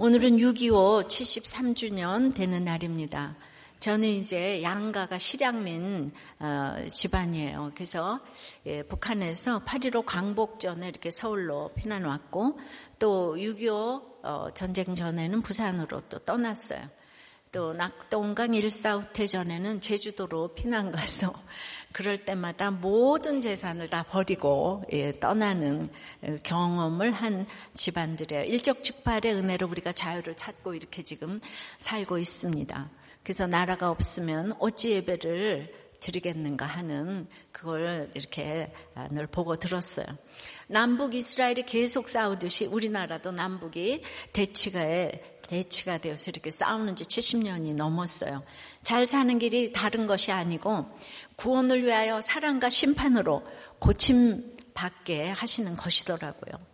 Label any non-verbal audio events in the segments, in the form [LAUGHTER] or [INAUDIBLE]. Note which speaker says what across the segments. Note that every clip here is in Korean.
Speaker 1: 오늘은 6.25 73주년 되는 날입니다. 저는 이제 양가가 실향민 어, 집안이에요. 그래서 예, 북한에서 8.15 광복 전에 이렇게 서울로 피난 왔고 또 6.25 어, 전쟁 전에는 부산으로 또 떠났어요. 또 낙동강 일사후퇴 전에는 제주도로 피난 가서 그럴 때마다 모든 재산을 다 버리고 예, 떠나는 경험을 한 집안들이에요. 일적즉발의 은혜로 우리가 자유를 찾고 이렇게 지금 살고 있습니다. 그래서 나라가 없으면 어찌 예배를 드리겠는가 하는 그걸 이렇게 늘 보고 들었어요. 남북 이스라엘이 계속 싸우듯이 우리나라도 남북이 대치가에 대치가 되어서 이렇게 싸우는 지 70년이 넘었어요. 잘 사는 길이 다른 것이 아니고 구원을 위하여 사랑과 심판으로 고침 받게 하시는 것이더라고요.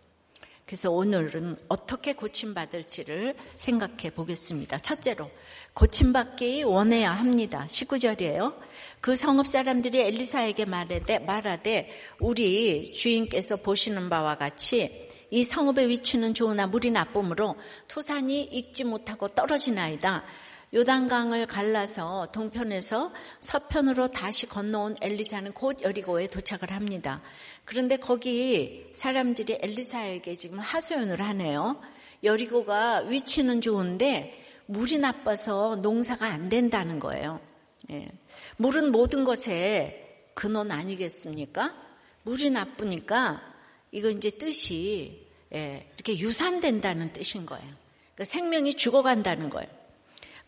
Speaker 1: 그래서 오늘은 어떻게 고침받을지를 생각해 보겠습니다. 첫째로, 고침받기 원해야 합니다. 19절이에요. 그 성읍 사람들이 엘리사에게 말하되, 말하되, 우리 주인께서 보시는 바와 같이 이 성읍의 위치는 좋으나 물이 나쁨으로 토산이 익지 못하고 떨어지나이다. 요단강을 갈라서 동편에서 서편으로 다시 건너온 엘리사는 곧 여리고에 도착을 합니다. 그런데 거기 사람들이 엘리사에게 지금 하소연을 하네요. 여리고가 위치는 좋은데 물이 나빠서 농사가 안 된다는 거예요. 예. 물은 모든 것에 근원 아니겠습니까? 물이 나쁘니까 이거 이제 뜻이 예, 이렇게 유산된다는 뜻인 거예요. 그러니까 생명이 죽어간다는 거예요.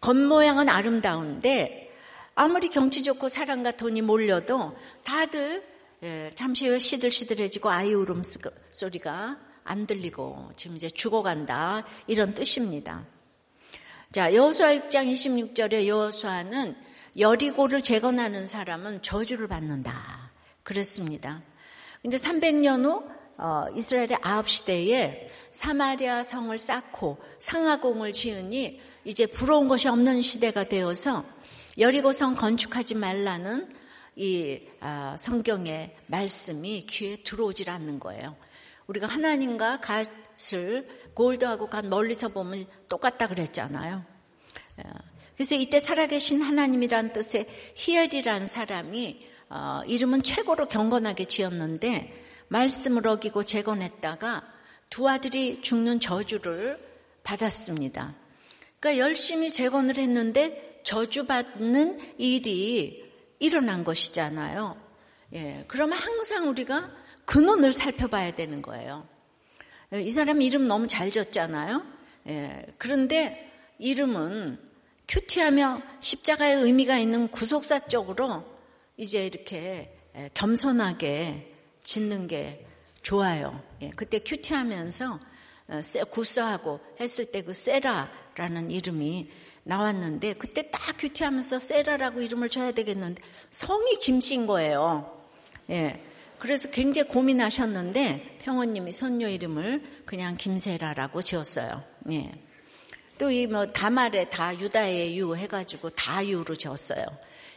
Speaker 1: 겉모양은 아름다운데 아무리 경치 좋고 사랑과 돈이 몰려도 다들 예, 잠시 후에 시들시들해지고 아이 울음 소리가 안 들리고 지금 이제 죽어간다 이런 뜻입니다. 자 여호수아 6장 26절에 여호수아는 여리고를 재건하는 사람은 저주를 받는다 그랬습니다. 근데 300년 후 어, 이스라엘의 아합 시대에 사마리아 성을 쌓고 상하공을 지으니 이제 부러운 것이 없는 시대가 되어서 여리고성 건축하지 말라는 이 아, 성경의 말씀이 귀에 들어오질 않는 거예요. 우리가 하나님과 갓을 골드하고 갓 멀리서 보면 똑같다 그랬잖아요. 아, 그래서 이때 살아계신 하나님이라는 뜻의 히엘이라는 사람이 어, 이름은 최고로 경건하게 지었는데 말씀을 어기고 재건했다가 두 아들이 죽는 저주를 받았습니다. 그러니까 열심히 재건을 했는데 저주받는 일이 일어난 것이잖아요. 예, 그러면 항상 우리가 근원을 살펴봐야 되는 거예요. 이 사람 이름 너무 잘 졌잖아요. 예, 그런데 이름은 큐티하며 십자가의 의미가 있는 구속사 쪽으로 이제 이렇게 예, 겸손하게 짓는 게 좋아요. 예, 그때 큐티하면서 어, 구스하고 했을 때 그 세라 라는 이름이 나왔는데 그때 딱 큐티하면서 세라라고 이름을 줘야 되겠는데 성이 김씨인 거예요. 예. 그래서 굉장히 고민하셨는데 평원님이 손녀 이름을 그냥 김세라라고 지었어요. 예. 또 이 뭐 다말에 다 유다의 유 해가지고 다유로 지었어요.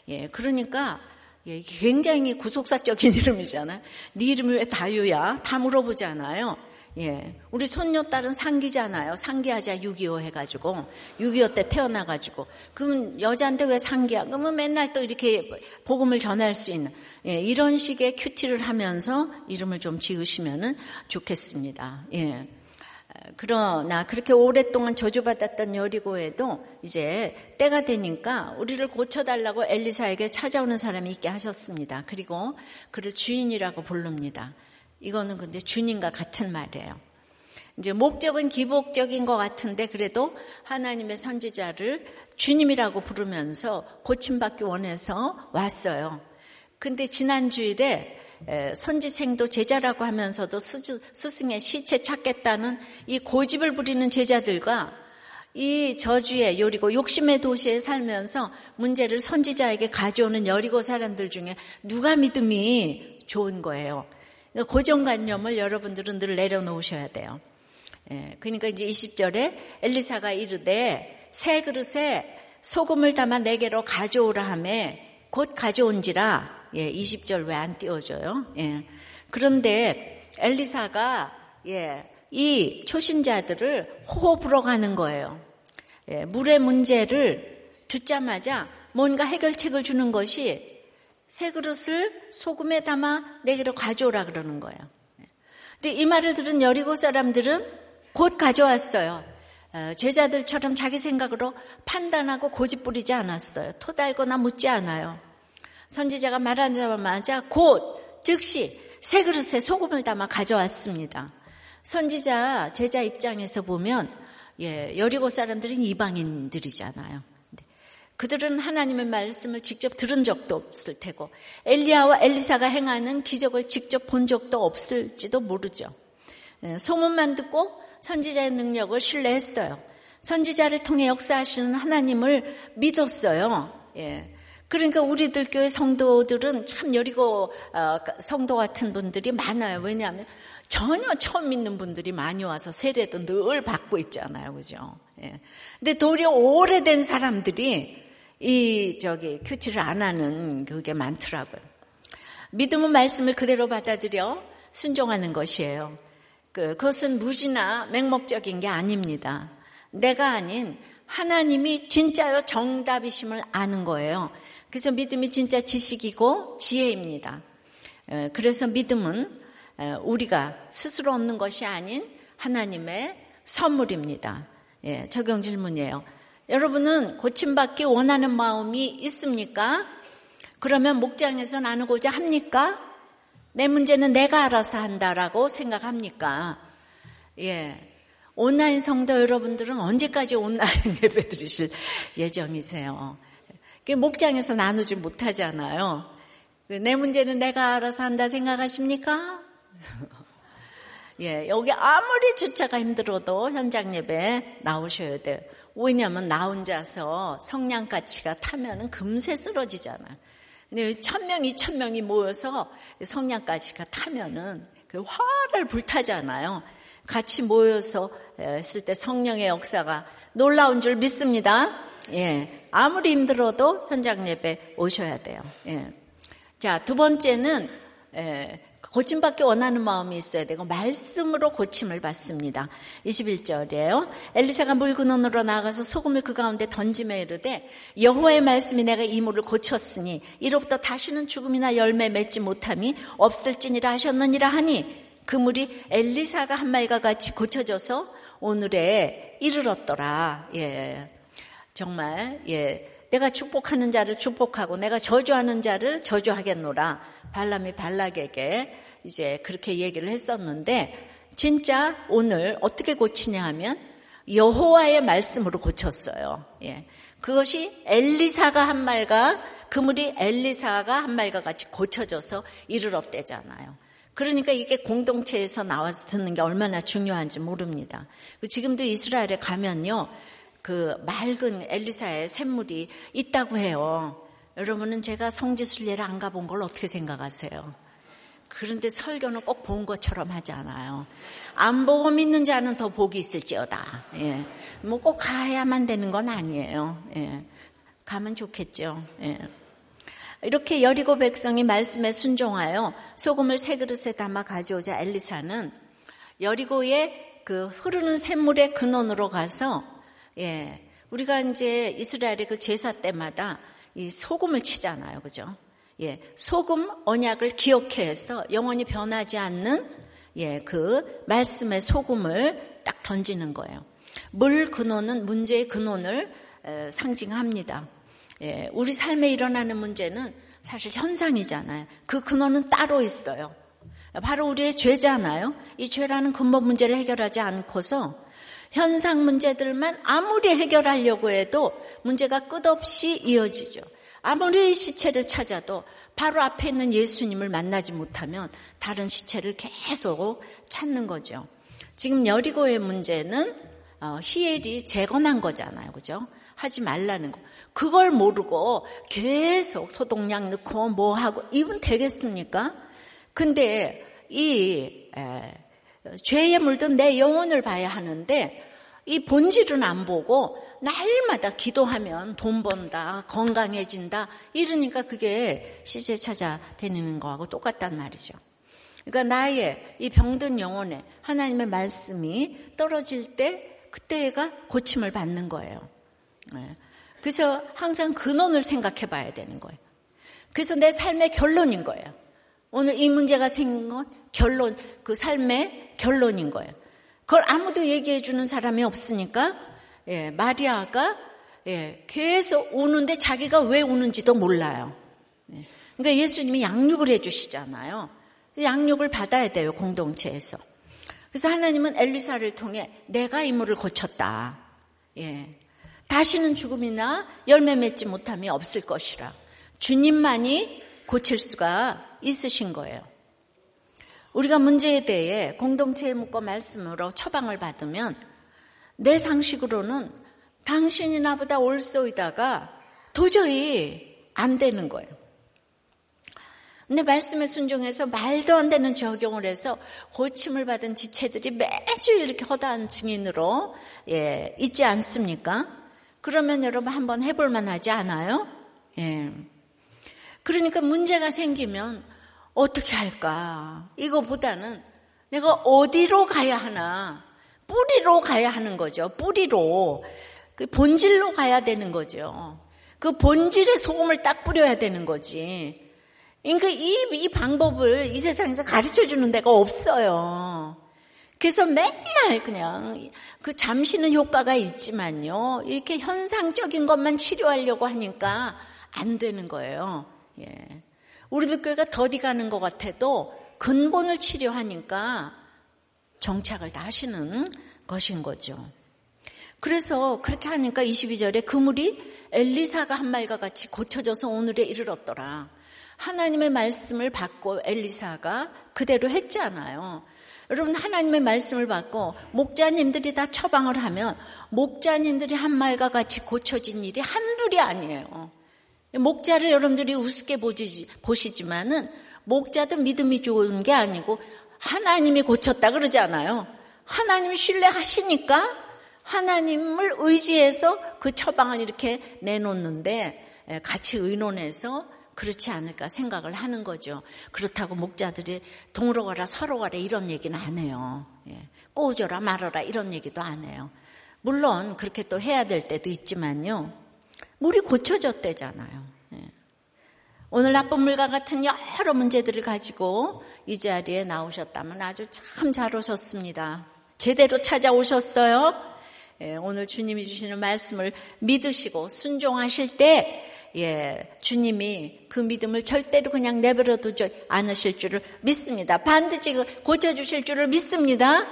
Speaker 1: 예. 그러니까 예, 굉장히 구속사적인 [LAUGHS] 이름이잖아요. 네 이름이 왜 다유야? 다 물어보잖아요. 예. 우리 손녀 딸은 상기잖아요. 상기하자 6.25 해가지고. 6.25 때 태어나가지고. 그럼 여자한테 왜 상기야? 그러면 맨날 또 이렇게 복음을 전할 수 있는. 예. 이런 식의 큐티를 하면서 이름을 좀 지으시면 좋겠습니다. 예. 그러나 그렇게 오랫동안 저주받았던 여리고에도 이제 때가 되니까 우리를 고쳐달라고 엘리사에게 찾아오는 사람이 있게 하셨습니다. 그리고 그를 주인이라고 부릅니다. 이거는 근데 주님과 같은 말이에요. 이제 목적은 기복적인 것 같은데 그래도 하나님의 선지자를 주님이라고 부르면서 고침받기 원해서 왔어요. 근데 지난 주일에 선지생도 제자라고 하면서도 스승의 시체 찾겠다는 이 고집을 부리는 제자들과 이 저주의 요리고 욕심의 도시에 살면서 문제를 선지자에게 가져오는 여리고 사람들 중에 누가 믿음이 좋은 거예요. 고정관념을 여러분들은 늘 내려놓으셔야 돼요. 예, 그러니까 이제 20절에 엘리사가 이르되 새 그릇에 소금을 담아 내게로 가져오라 하매 곧 가져온지라 예, 20절 왜 안 띄워줘요? 예. 그런데 엘리사가 예, 이 초신자들을 호흡으로 가는 거예요. 예, 물의 문제를 듣자마자 뭔가 해결책을 주는 것이 새 그릇을 소금에 담아 내게로 가져오라 그러는 거예요. 예. 근데 이 말을 들은 여리고 사람들은 곧 가져왔어요. 어, 제자들처럼 자기 생각으로 판단하고 고집 부리지 않았어요. 토달거나 묻지 않아요. 선지자가 말하자마자 곧 즉시 새 그릇에 소금을 담아 가져왔습니다. 선지자 제자 입장에서 보면 예, 여리고 사람들은 이방인들이잖아요. 그들은 하나님의 말씀을 직접 들은 적도 없을 테고 엘리야와 엘리사가 행하는 기적을 직접 본 적도 없을지도 모르죠. 예, 소문만 듣고 선지자의 능력을 신뢰했어요. 선지자를 통해 역사하시는 하나님을 믿었어요. 예. 그러니까 우리들 교회 성도들은 참 여리고 어, 성도 같은 분들이 많아요. 왜냐하면 전혀 처음 믿는 분들이 많이 와서 세례도 늘 받고 있잖아요. 그죠? 예. 근데 도리어 오래된 사람들이 이 저기 큐티를 안 하는 그게 많더라고요. 믿음은 말씀을 그대로 받아들여 순종하는 것이에요. 그, 그것은 무지나 맹목적인 게 아닙니다. 내가 아닌 하나님이 진짜요 정답이심을 아는 거예요. 그래서 믿음이 진짜 지식이고 지혜입니다. 그래서 믿음은 우리가 스스로 얻는 것이 아닌 하나님의 선물입니다. 예, 적용 질문이에요. 여러분은 고침받기 원하는 마음이 있습니까? 그러면 목장에서 나누고자 합니까? 내 문제는 내가 알아서 한다라고 생각합니까? 예. 온라인 성도 여러분들은 언제까지 온라인 [LAUGHS] 예배 드리실 예정이세요? 목장에서 나누지 못하잖아요. 그내 문제는 내가 알아서 한다 생각하십니까? [LAUGHS] 예, 여기 아무리 주차가 힘들어도 현장 예배 나오셔야 돼요. 왜냐하면 나 혼자서 성냥 가치가 타면은 금세 쓰러지잖아요. 근데 천 명, 이 천 명이 모여서 성냥 가치가 타면은 그 화를 불타잖아요. 같이 모여서 했을 때 성령의 역사가 놀라운 줄 믿습니다. 예. 아무리 힘들어도 현장 예배 오셔야 돼요. 예. 자, 두 번째는, 예, 고침받기 원하는 마음이 있어야 되고 말씀으로 고침을 받습니다. 21절이에요. 엘리사가 물 근원으로 나가서 소금을 그 가운데 던지며 이르되 여호와의 말씀이 내가 이 물을 고쳤으니 이로부터 다시는 죽음이나 열매 맺지 못함이 없을지니라 하셨느니라 하니 그 물이 엘리사가 한 말과 같이 고쳐져서 오늘에 이르렀더라. 예. 정말 예 내가 축복하는 자를 축복하고 내가 저주하는 자를 저주하겠노라 발람이 발락에게 이제 그렇게 얘기를 했었는데 진짜 오늘 어떻게 고치냐 하면 여호와의 말씀으로 고쳤어요. 예. 그것이 엘리사가 한 말과 그물이 엘리사가 한 말과 같이 고쳐져서 이르렀대잖아요. 그러니까 이게 공동체에서 나와서 듣는 게 얼마나 중요한지 모릅니다. 지금도 이스라엘에 가면요. 그 맑은 엘리사의 샘물이 있다고 해요. 여러분은 제가 성지순례를 안 가본 걸 어떻게 생각하세요? 그런데 설교는 꼭 본 것처럼 하지 않아요. 안 보고 믿는 자는 더 복이 있을지어다. 예. 뭐 꼭 가야만 되는 건 아니에요. 예. 가면 좋겠죠. 예. 이렇게 여리고 백성이 말씀에 순종하여 소금을 새 그릇에 담아 가져오자 엘리사는 여리고의 그 흐르는 샘물의 근원으로 가서 예, 우리가 이제 이스라엘의 그 제사 때마다 이 소금을 치잖아요. 그죠? 예, 소금 언약을 기억해서 영원히 변하지 않는 예, 그 말씀의 소금을 딱 던지는 거예요. 물 근원은 문제의 근원을 상징합니다. 예, 우리 삶에 일어나는 문제는 사실 현상이잖아요. 그 근원은 따로 있어요. 바로 우리의 죄잖아요. 이 죄라는 근본 문제를 해결하지 않고서 현상 문제들만 아무리 해결하려고 해도 문제가 끝없이 이어지죠. 아무리 시체를 찾아도 바로 앞에 있는 예수님을 만나지 못하면 다른 시체를 계속 찾는 거죠. 지금 여리고의 문제는 어, 히엘이 재건한 거잖아요. 그죠? 하지 말라는 거. 그걸 모르고 계속 소독약 넣고 뭐 하고 이분 되겠습니까? 근데 이 에, 죄에 물든 내 영혼을 봐야 하는데 이 본질은 안 보고 날마다 기도하면 돈 번다, 건강해진다 이러니까 그게 시제 찾아 다니는 거하고 똑같단 말이죠. 그러니까 나의 이 병든 영혼에 하나님의 말씀이 떨어질 때 그때가 고침을 받는 거예요. 네. 그래서 항상 근원을 생각해 봐야 되는 거예요. 그래서 내 삶의 결론인 거예요. 오늘 이 문제가 생긴 건 결론, 그 삶의 결론인 거예요. 그걸 아무도 얘기해 주는 사람이 없으니까, 예, 마리아가, 예, 계속 우는데 자기가 왜 우는지도 몰라요. 예, 그러니까 예수님이 양육을 해 주시잖아요. 양육을 받아야 돼요, 공동체에서. 그래서 하나님은 엘리사를 통해 내가 이물을 고쳤다. 예. 다시는 죽음이나 열매 맺지 못함이 없을 것이라. 주님만이 고칠 수가 있으신 거예요. 우리가 문제에 대해 공동체의 묵과 말씀으로 처방을 받으면 내 상식으로는 당신이 나보다 올소이다가 도저히 안 되는 거예요. 근데 말씀에 순종해서 말도 안 되는 적용을 해서 고침을 받은 지체들이 매주 이렇게 허다한 증인으로 예, 있지 않습니까? 그러면 여러분 한번 해볼 만하지 않아요? 예. 그러니까 문제가 생기면 어떻게 할까? 이거보다는 내가 어디로 가야 하나? 뿌리로 가야 하는 거죠. 뿌리로. 그 본질로 가야 되는 거죠. 그 본질의 소금을 딱 뿌려야 되는 거지. 그러니까 이, 이 방법을 이 세상에서 가르쳐 주는 데가 없어요. 그래서 맨날 그냥 그 잠시는 효과가 있지만요. 이렇게 현상적인 것만 치료하려고 하니까 안 되는 거예요. 예. 우리들 교회가 더디 가는 것 같아도 근본을 치료하니까 정착을 다 하시는 것인 거죠. 그래서 그렇게 하니까 22절에 그물이 엘리사가 한 말과 같이 고쳐져서 오늘에 이르렀더라. 하나님의 말씀을 받고 엘리사가 그대로 했잖아요. 여러분 하나님의 말씀을 받고 목자님들이 다 처방을 하면 목자님들이 한 말과 같이 고쳐진 일이 한둘이 아니에요. 목자를 여러분들이 우습게 보시지만은 목자도 믿음이 좋은 게 아니고 하나님이 고쳤다 그러잖아요. 하나님 신뢰하시니까 하나님을 의지해서 그 처방을 이렇게 내놓는데 예, 같이 의논해서 그렇지 않을까 생각을 하는 거죠. 그렇다고 목자들이 동으로 가라 서로 가라 이런 얘기는 안 해요. 예. 꼬우져라 말아라 이런 얘기도 안 해요. 물론 그렇게 또 해야 될 때도 있지만요. 물이 고쳐졌대잖아요. 예. 오늘 나쁜 물과 같은 여러 문제들을 가지고 이 자리에 나오셨다면 아주 참 잘 오셨습니다. 제대로 찾아오셨어요. 예, 오늘 주님이 주시는 말씀을 믿으시고 순종하실 때 예, 주님이 그 믿음을 절대로 그냥 내버려 두지 않으실 줄을 믿습니다. 반드시 그 고쳐주실 줄을 믿습니다.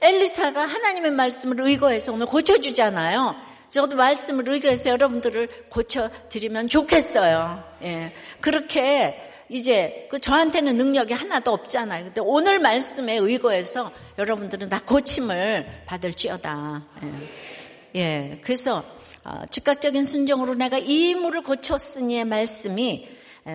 Speaker 1: 엘리사가 하나님의 말씀을 의거해서 오늘 고쳐주잖아요. 저도 말씀을 의거해서 여러분들을 고쳐드리면 좋겠어요. 예. 그렇게 이제 그 저한테는 능력이 하나도 없잖아요. 근데 오늘 말씀에 의거해서 여러분들은 다 고침을 받을지어다. 예. 예. 그래서 어, 즉각적인 순종으로 내가 이 물을 고쳤으니의 말씀이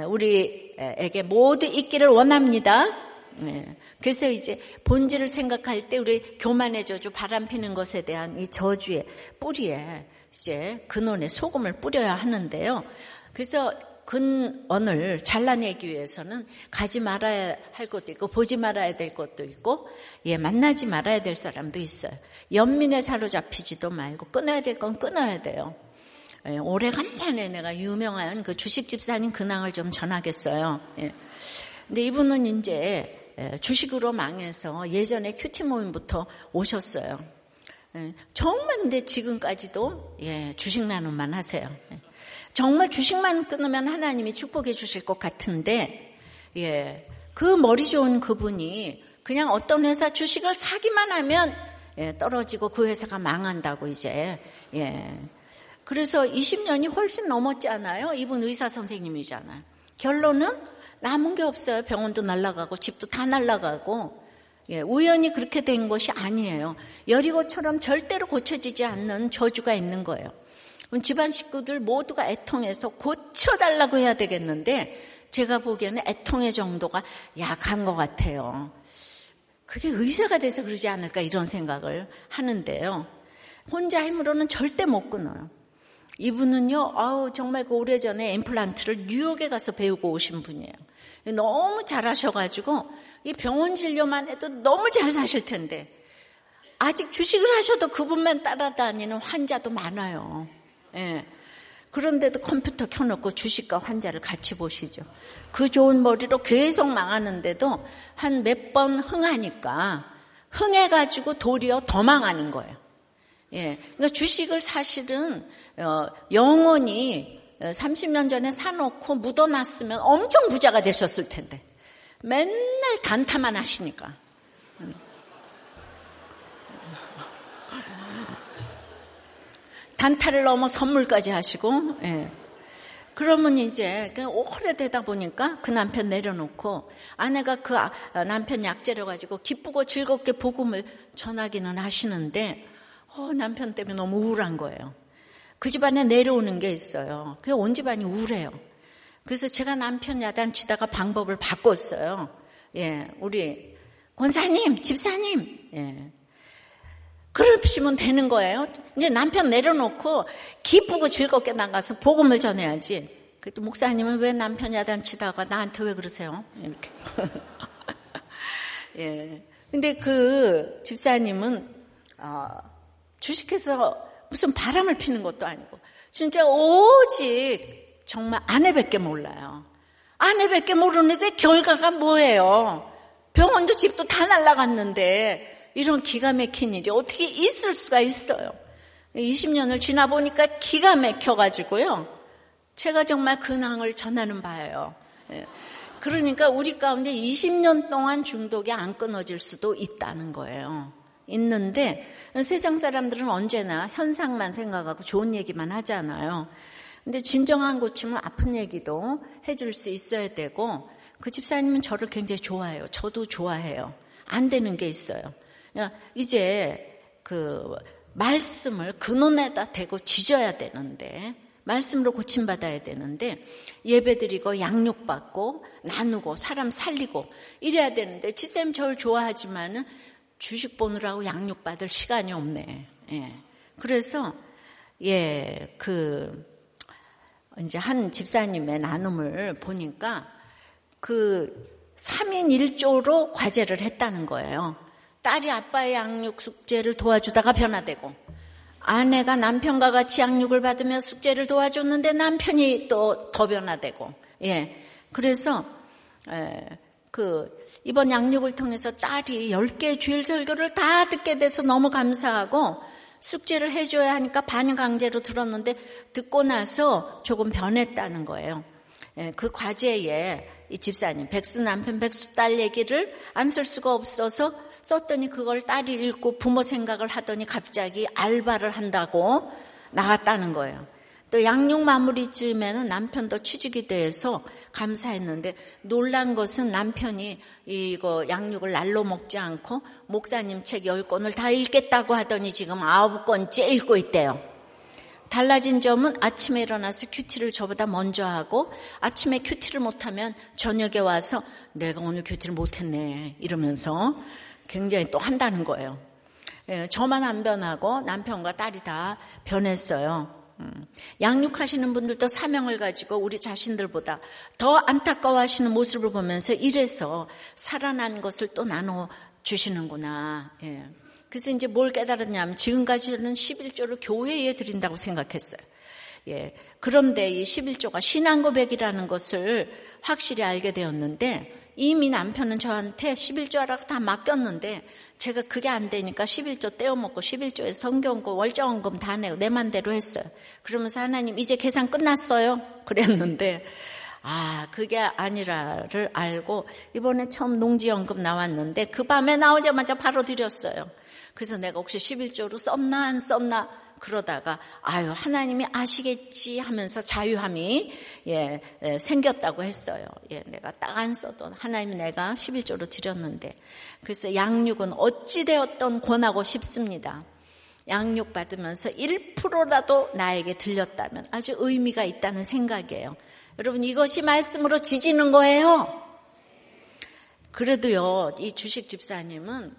Speaker 1: 우리에게 모두 있기를 원합니다. 예. 그래서 이제 본질을 생각할 때 우리 교만의 저주, 바람 피는 것에 대한 이 저주의 뿌리에 이제 근원에 소금을 뿌려야 하는데요. 그래서 근원을 잘라내기 위해서는 가지 말아야 할 것도 있고 보지 말아야 될 것도 있고 예 만나지 말아야 될 사람도 있어요. 연민에 사로잡히지도 말고 끊어야 될 건 끊어야 돼요. 예, 오래간만에 내가 유명한 그 주식 집사님 근황을 좀 전하겠어요. 예. 근데 이분은 이제 예, 주식으로 망해서 예전에 큐티 모임부터 오셨어요. 예, 정말 근데 지금까지도 예, 주식 나눔만 하세요. 예. 정말 주식만 끊으면 하나님이 축복해 주실 것 같은데, 예, 그 머리 좋은 그분이 그냥 어떤 회사 주식을 사기만 하면 예, 떨어지고 그 회사가 망한다고 이제, 예. 그래서 20년이 훨씬 넘었잖아요. 이분 의사 선생님이잖아요. 결론은 남은 게 없어요. 병원도 날라가고 집도 다 날라가고. 예, 우연히 그렇게 된 것이 아니에요. 여리고처럼 절대로 고쳐지지 않는 저주가 있는 거예요. 집안 식구들 모두가 애통해서 고쳐달라고 해야 되겠는데 제가 보기에는 애통의 정도가 약한 것 같아요. 그게 의사가 돼서 그러지 않을까 이런 생각을 하는데요. 혼자 힘으로는 절대 못 끊어요. 이분은요, 아우, 정말 그 오래전에 임플란트를 뉴욕에 가서 배우고 오신 분이에요. 너무 잘하셔가지고, 이 병원 진료만 해도 너무 잘 사실 텐데 아직 주식을 하셔도 그분만 따라다니는 환자도 많아요. 예. 그런데도 컴퓨터 켜놓고 주식과 환자를 같이 보시죠. 그 좋은 머리로 계속 망하는데도 한 몇 번 흥하니까 흥해가지고 도리어 더 망하는 거예요. 예. 그러니까 주식을 사실은, 어, 영원히 30년 전에 사놓고 묻어놨으면 엄청 부자가 되셨을 텐데. 맨날 단타만 하시니까. 단타를 넘어 선물까지 하시고, 예. 그러면 이제 오래되다 보니까 그 남편 내려놓고 아내가 그 아, 남편 약재려 가지고 기쁘고 즐겁게 복음을 전하기는 하시는데 어, 남편 때문에 너무 우울한 거예요. 그 집안에 내려오는 게 있어요. 그온 집안이 우울해요. 그래서 제가 남편 야단치다가 방법을 바꿨어요. 예, 우리 권사님, 집사님, 예. 그러시면 되는 거예요. 이제 남편 내려놓고 기쁘고 즐겁게 나가서 복음을 전해야지. 그때 목사님은 왜 남편 야단치다가 나한테 왜 그러세요? 이렇게. [LAUGHS] 예. 근데 그 집사님은 어, 주식해서 무슨 바람을 피는 것도 아니고 진짜 오직 정말 아내밖에 몰라요. 아내밖에 모르는데 결과가 뭐예요? 병원도 집도 다 날라갔는데 이런 기가 막힌 일이 어떻게 있을 수가 있어요. 20년을 지나 보니까 기가 막혀가지고요. 제가 정말 근황을 전하는 바예요. 예. 그러니까 우리 가운데 20년 동안 중독이 안 끊어질 수도 있다는 거예요. 있는데 세상 사람들은 언제나 현상만 생각하고 좋은 얘기만 하잖아요. 근데 진정한 고침은 아픈 얘기도 해줄 수 있어야 되고 그 집사님은 저를 굉장히 좋아해요. 저도 좋아해요. 안 되는 게 있어요. 이제 그 말씀을 근원에다 대고 지져야 되는데 말씀으로 고침받아야 되는데 예배드리고 양육받고 나누고 사람 살리고 이래야 되는데 집사님 저를 좋아하지만은 주식 보느라고 양육받을 시간이 없네. 예. 그래서 예, 그 이제 한 집사님의 나눔을 보니까 그 3인 1조로 과제를 했다는 거예요. 딸이 아빠의 양육 숙제를 도와주다가 변화되고 아내가 남편과 같이 양육을 받으며 숙제를 도와줬는데 남편이 또 더 변화되고 예 그래서 에, 그 이번 양육을 통해서 딸이 10개 주일 설교를 다 듣게 돼서 너무 감사하고 숙제를 해줘야 하니까 반 강제로 들었는데 듣고 나서 조금 변했다는 거예요. 예, 그 과제에 이 집사님 백수 남편 백수 딸 얘기를 안 쓸 수가 없어서 썼더니 그걸 딸이 읽고 부모 생각을 하더니 갑자기 알바를 한다고 나갔다는 거예요. 또 양육 마무리 쯤에는 남편도 취직이 돼서 감사했는데 놀란 것은 남편이 이거 양육을 날로 먹지 않고 목사님 책 10권을 다 읽겠다고 하더니 지금 9권째 읽고 있대요. 달라진 점은 아침에 일어나서 큐티를 저보다 먼저 하고 아침에 큐티를 못하면 저녁에 와서 내가 오늘 큐티를 못했네 이러면서 굉장히 또 한다는 거예요. 예, 저만 안 변하고 남편과 딸이 다 변했어요. 음, 양육하시는 분들도 사명을 가지고 우리 자신들보다 더 안타까워하시는 모습을 보면서 이래서 살아난 것을 또 나눠 주시는구나. 예. 그래서 이제 뭘 깨달았냐면 지금까지는 11조를 교회에 드린다고 생각했어요. 예. 그런데 이 11조가 신앙 고백이라는 것을 확실히 알게 되었는데 이미 남편은 저한테 11조 하라고 다 맡겼는데 제가 그게 안 되니까 11조 떼어먹고 11조에 성경금, 월정금 다 내고 내 맘대로 했어요. 그러면서 하나님 이제 계산 끝났어요. 그랬는데 아 그게 아니라를 알고 이번에 처음 농지연금 나왔는데 그 밤에 나오자마자 바로 드렸어요. 그래서 내가 혹시 11조로 썼나 안 썼나 그러다가 아유 하나님이 아시겠지 하면서 자유함이 예, 예 생겼다고 했어요. 예, 내가 딱 안 써도 하나님이 내가 11조로 드렸는데 그래서 양육은 어찌 되었던 권하고 싶습니다. 양육 받으면서 1%라도 나에게 들렸다면 아주 의미가 있다는 생각이에요. 여러분 이것이 말씀으로 지지는 거예요. 그래도요 이 주식 집사님은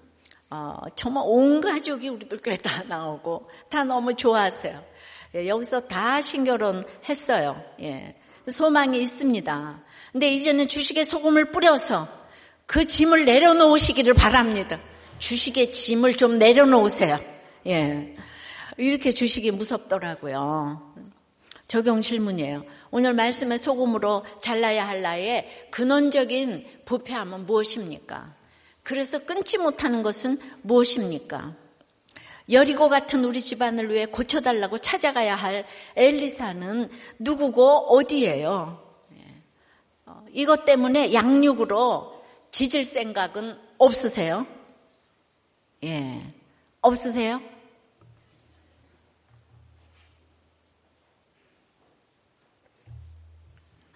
Speaker 1: 어, 정말 온 가족이 우리들 교회 다 나오고 다 너무 좋아하세요. 예, 여기서 다 신결혼 했어요. 예, 소망이 있습니다. 근데 이제는 주식에 소금을 뿌려서 그 짐을 내려놓으시기를 바랍니다. 주식의 짐을 좀 내려놓으세요. 예. 이렇게 주식이 무섭더라고요. 적용 질문이에요. 오늘 말씀의 소금으로 잘라야 할 나의 근원적인 부패함은 무엇입니까? 그래서 끊지 못하는 것은 무엇입니까? 여리고 같은 우리 집안을 위해 고쳐달라고 찾아가야 할 엘리사는 누구고 어디예요? 예. 어, 이것 때문에 양육으로 지질 생각은 없으세요? 예. 없으세요?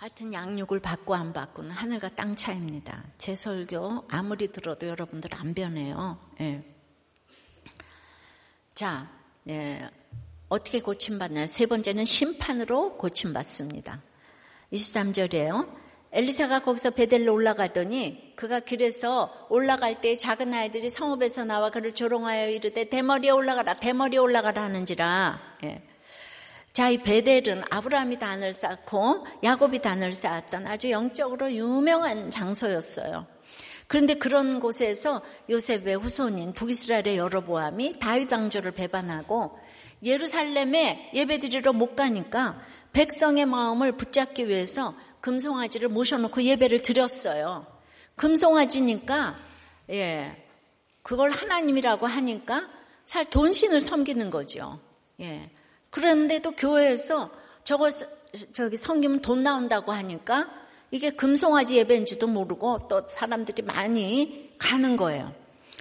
Speaker 1: 하여튼 양육을 받고 안 받고는 하늘과 땅 차이입니다. 제 설교 아무리 들어도 여러분들 안 변해요. 예. 자, 예. 어떻게 고침받나요? 세 번째는 심판으로 고침받습니다. 23절이에요. 엘리사가 거기서 베델로 올라가더니 그가 길에서 올라갈 때 작은 아이들이 성읍에서 나와 그를 조롱하여 이르되 대머리에 올라가라 대머리에 올라가라 하는지라 예. 자, 이 베델은 아브라함이 단을 쌓고 야곱이 단을 쌓았던 아주 영적으로 유명한 장소였어요. 그런데 그런 곳에서 요셉의 후손인 북이스라엘의 여로보암이 다윗 왕조를 배반하고 예루살렘에 예배드리러 못 가니까 백성의 마음을 붙잡기 위해서 금송아지를 모셔놓고 예배를 드렸어요. 금송아지니까 예 그걸 하나님이라고 하니까 살 돈신을 섬기는 거죠. 예 그런데도 교회에서 저거 저기 성기면 돈 나온다고 하니까 이게 금송아지 예배인지도 모르고 또 사람들이 많이 가는 거예요.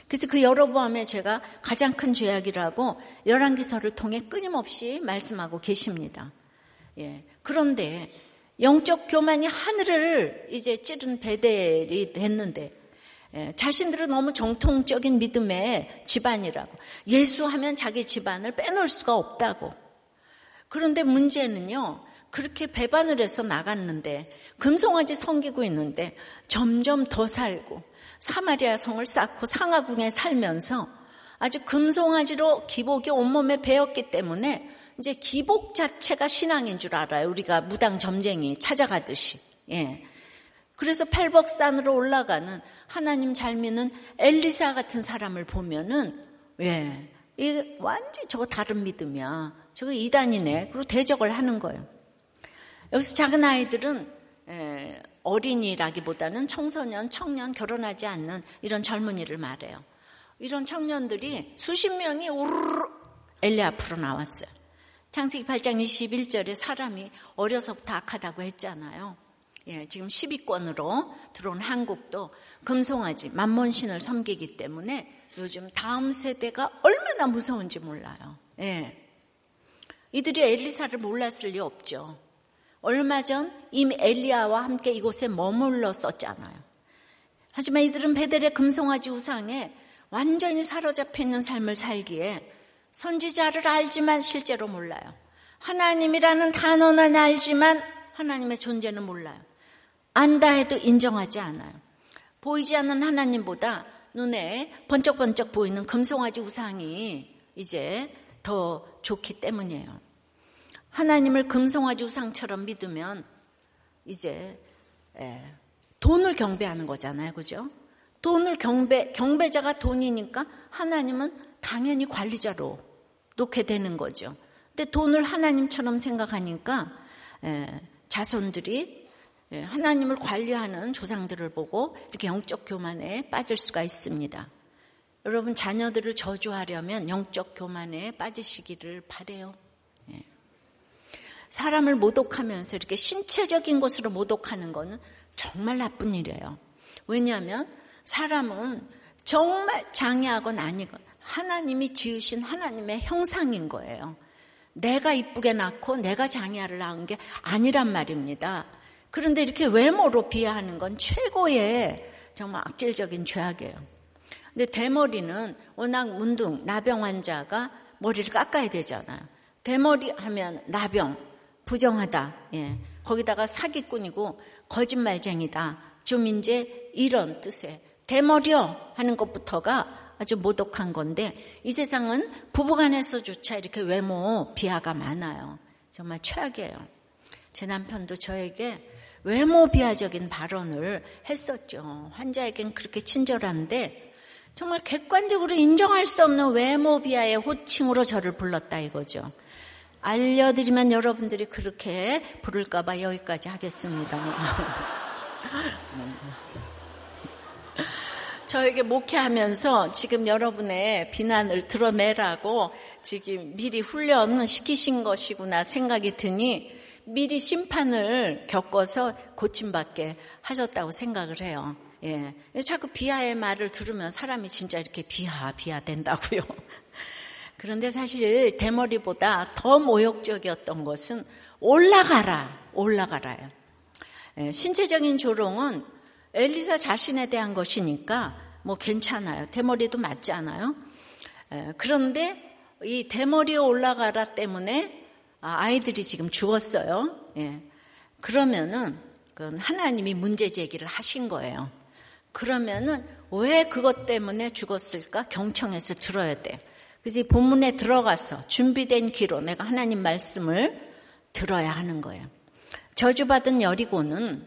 Speaker 1: 그래서 그 여러보암에 제가 가장 큰 죄악이라고 열왕기서를 통해 끊임없이 말씀하고 계십니다. 예. 그런데 영적 교만이 하늘을 이제 찌른 베델이 됐는데 예, 자신들은 너무 정통적인 믿음의 집안이라고 예수하면 자기 집안을 빼놓을 수가 없다고 그런데 문제는요. 그렇게 배반을 해서 나갔는데 금송아지 섬기고 있는데 점점 더 살고 사마리아 성을 쌓고 상하궁에 살면서 아주 금송아지로 기복이 온몸에 배었기 때문에 이제 기복 자체가 신앙인 줄 알아요. 우리가 무당 점쟁이 찾아가듯이. 예. 그래서 팔복산으로 올라가는 하나님 잘 믿는 엘리사 같은 사람을 보면은 예. 이게 완전 저거 다른 믿음이야. 저거 이단이네. 그리고 대적을 하는 거예요. 여기서 작은 아이들은 어린이라기보다는 청소년, 청년, 결혼하지 않는 이런 젊은이를 말해요. 이런 청년들이 수십 명이 우르르 엘리 앞으로 나왔어요. 창세기 8장 21절에 사람이 어려서부터 악하다고 했잖아요. 예, 지금 10위권으로 들어온 한국도 금송아지, 만몬신을 섬기기 때문에 요즘 다음 세대가 얼마나 무서운지 몰라요. 예. 이들이 엘리사를 몰랐을 리 없죠. 얼마 전 이미 엘리야와 함께 이곳에 머물렀었잖아요. 하지만 이들은 베델의 금송아지 우상에 완전히 사로잡혀 있는 삶을 살기에 선지자를 알지만 실제로 몰라요. 하나님이라는 단어는 알지만 하나님의 존재는 몰라요. 안다 해도 인정하지 않아요. 보이지 않는 하나님보다 눈에 번쩍번쩍 보이는 금송아지 우상이 이제 더 좋기 때문이에요. 하나님을 금송아지 우상처럼 믿으면 이제 돈을 경배하는 거잖아요. 그죠? 돈을 경배, 경배자가 돈이니까 하나님은 당연히 관리자로 놓게 되는 거죠. 근데 돈을 하나님처럼 생각하니까 자손들이 하나님을 관리하는 조상들을 보고 이렇게 영적 교만에 빠질 수가 있습니다. 여러분 자녀들을 저주하려면 영적 교만에 빠지시기를 바래요. 예. 사람을 모독하면서 이렇게 신체적인 것으로 모독하는 것은 정말 나쁜 일이에요. 왜냐하면 사람은 정말 장애하건 아니건 하나님이 지으신 하나님의 형상인 거예요. 내가 이쁘게 낳고 내가 장애를 낳은 게 아니란 말입니다. 그런데 이렇게 외모로 비하하는 건 최고의 정말 악질적인 죄악이에요. 근데 대머리는 워낙 문둥, 나병 환자가 머리를 깎아야 되잖아요. 대머리 하면 나병, 부정하다. 예. 거기다가 사기꾼이고 거짓말쟁이다. 좀 이제 이런 뜻의 대머리요 하는 것부터가 아주 모독한 건데 이 세상은 부부간에서조차 이렇게 외모 비하가 많아요. 정말 최악이에요. 제 남편도 저에게 외모 비하적인 발언을 했었죠. 환자에겐 그렇게 친절한데 정말 객관적으로 인정할 수 없는 외모 비하의 호칭으로 저를 불렀다 이거죠. 알려드리면 여러분들이 그렇게 부를까봐 여기까지 하겠습니다. [LAUGHS] 저에게 목회하면서 지금 여러분의 비난을 드러내라고 지금 미리 훈련 시키신 것이구나 생각이 드니 미리 심판을 겪어서 고침받게 하셨다고 생각을 해요. 예. 자꾸 비하의 말을 들으면 사람이 진짜 이렇게 비하, 비하 된다고요. [LAUGHS] 그런데 사실 대머리보다 더 모욕적이었던 것은 올라가라, 올라가라요. 예. 신체적인 조롱은 엘리사 자신에 대한 것이니까 뭐 괜찮아요. 대머리도 맞지 않아요? 예. 그런데 이 대머리에 올라가라 때문에 아, 아이들이 지금 죽었어요. 예. 그러면은 그건 하나님이 문제 제기를 하신 거예요. 그러면은 왜 그것 때문에 죽었을까? 경청해서 들어야 돼. 그래서 본문에 들어가서 준비된 귀로 내가 하나님 말씀을 들어야 하는 거예요. 저주받은 여리고는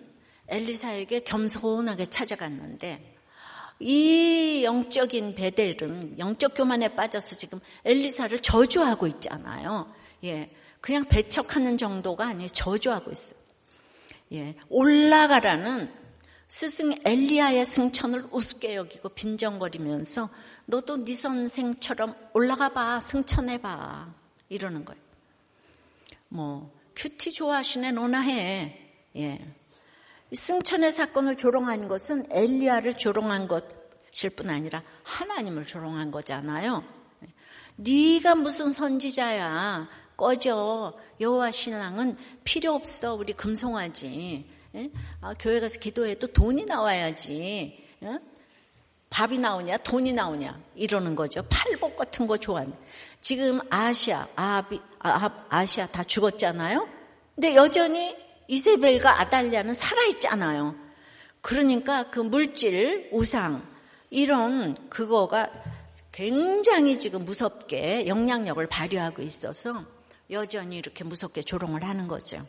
Speaker 1: 엘리사에게 겸손하게 찾아갔는데 이 영적인 베델은 영적 교만에 빠져서 지금 엘리사를 저주하고 있잖아요. 예. 그냥 배척하는 정도가 아니에요. 저주하고 있어요. 예, 올라가라는 스승 엘리야의 승천을 우습게 여기고 빈정거리면서 너도 네 선생처럼 올라가 봐, 승천해 봐 이러는 거예요. 뭐 큐티 좋아하시네 너나 해. 예. 승천의 사건을 조롱한 것은 엘리야를 조롱한 것일 뿐 아니라 하나님을 조롱한 거잖아요. 예. 네가 무슨 선지자야? 꺼져. 여호와 신앙은 필요 없어. 우리 금송아지. 예? 아, 교회 가서 기도해도 돈이 나와야지. 예? 밥이 나오냐, 돈이 나오냐 이러는 거죠. 팔복 같은 거 좋아하는. 지금 아시아, 아비, 아, 아시아 다 죽었잖아요. 근데 여전히 이세벨과 아달리아는 살아있잖아요. 그러니까 그 물질, 우상 이런 그거가 굉장히 지금 무섭게 영향력을 발휘하고 있어서 여전히 이렇게 무섭게 조롱을 하는 거죠.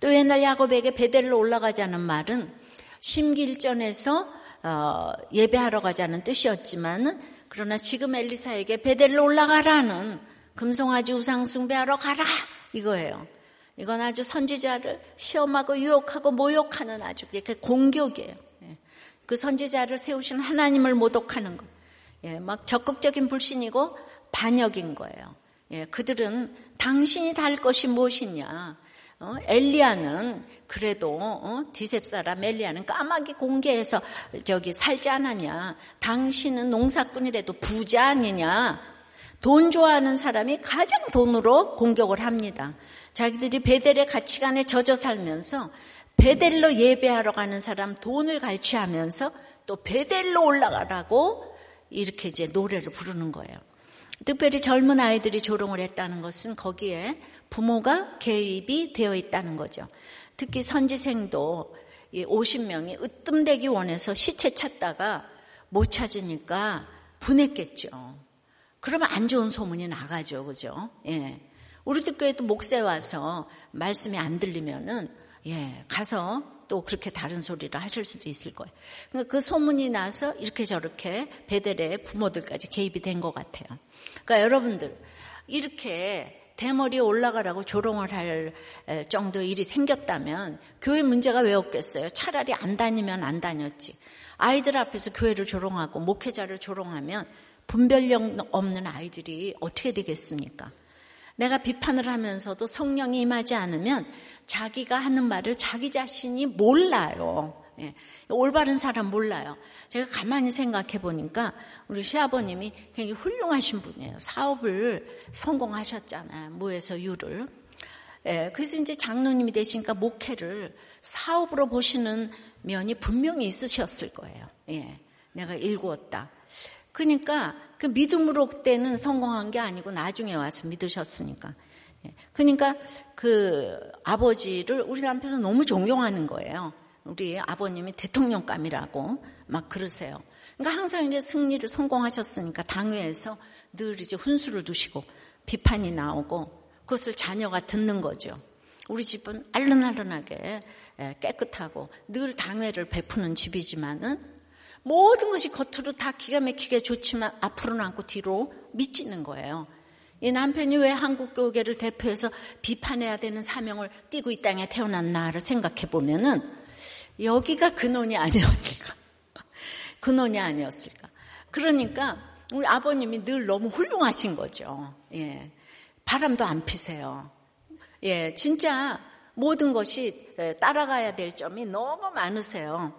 Speaker 1: 또 옛날 야곱에게 베델로 올라가자는 말은 심길전에서 어, 예배하러 가자는 뜻이었지만 그러나 지금 엘리사에게 베델로 올라가라는 금송아지 우상 숭배하러 가라 이거예요. 이건 아주 선지자를 시험하고 유혹하고 모욕하는 아주 이렇게 공격이에요. 예. 그 선지자를 세우신 하나님을 모독하는 것. 예, 막 적극적인 불신이고 반역인 거예요. 예, 그들은 당신이 달 것이 무엇이냐? 어, 엘리야는 그래도 어, 디셉 사람 엘리야는 까마귀 공개해서 저기 살지 않았냐? 당신은 농사꾼이라도 부자 아니냐? 돈 좋아하는 사람이 가장 돈으로 공격을 합니다. 자기들이 베델의 가치관에 젖어 살면서 베델로 예배하러 가는 사람 돈을 갈취하면서 또 베델로 올라가라고 이렇게 이제 노래를 부르는 거예요. 특별히 젊은 아이들이 조롱을 했다는 것은 거기에 부모가 개입이 되어 있다는 거죠. 특히 선지생도 50명이 으뜸되기 원해서 시체 찾다가 못 찾으니까 분했겠죠. 그러면 안 좋은 소문이 나가죠. 그죠? 예. 우리도 교회도 목세 와서 말씀이 안 들리면은, 예, 가서 또 그렇게 다른 소리를 하실 수도 있을 거예요. 그러니까 그 소문이 나서 이렇게 저렇게 베델의 부모들까지 개입이 된 것 같아요. 그러니까 여러분들 이렇게 대머리에 올라가라고 조롱을 할 정도 일이 생겼다면 교회 문제가 왜 없겠어요? 차라리 안 다니면 안 다녔지. 아이들 앞에서 교회를 조롱하고 목회자를 조롱하면 분별력 없는 아이들이 어떻게 되겠습니까? 내가 비판을 하면서도 성령이 임하지 않으면 자기가 하는 말을 자기 자신이 몰라요. 예. 올바른 사람 몰라요. 제가 가만히 생각해 보니까 우리 시아버님이 굉장히 훌륭하신 분이에요. 사업을 성공하셨잖아요. 무에서 유를. 예. 그래서 이제 장로님이 되시니까 목회를 사업으로 보시는 면이 분명히 있으셨을 거예요. 예. 내가 일구었다. 그러니까 그 믿음으로 그때는 성공한 게 아니고 나중에 와서 믿으셨으니까. 예. 그러니까 그 아버지를 우리 남편은 너무 존경하는 거예요. 우리 아버님이 대통령감이라고 막 그러세요. 그러니까 항상 이제 승리를 성공하셨으니까 당회에서 늘 이제 훈수를 두시고 비판이 나오고 그것을 자녀가 듣는 거죠. 우리 집은 알른알른하게 깨끗하고 늘 당회를 베푸는 집이지만은 모든 것이 겉으로 다 기가 막히게 좋지만 앞으로는 않고 뒤로 미치는 거예요. 이 남편이 왜 한국 교계를 대표해서 비판해야 되는 사명을 띠고 이 땅에 태어났나를 생각해 보면은 여기가 근원이 아니었을까? [LAUGHS] 근원이 아니었을까? 그러니까 우리 아버님이 늘 너무 훌륭하신 거죠. 예. 바람도 안 피세요. 예, 진짜 모든 것이 따라가야 될 점이 너무 많으세요.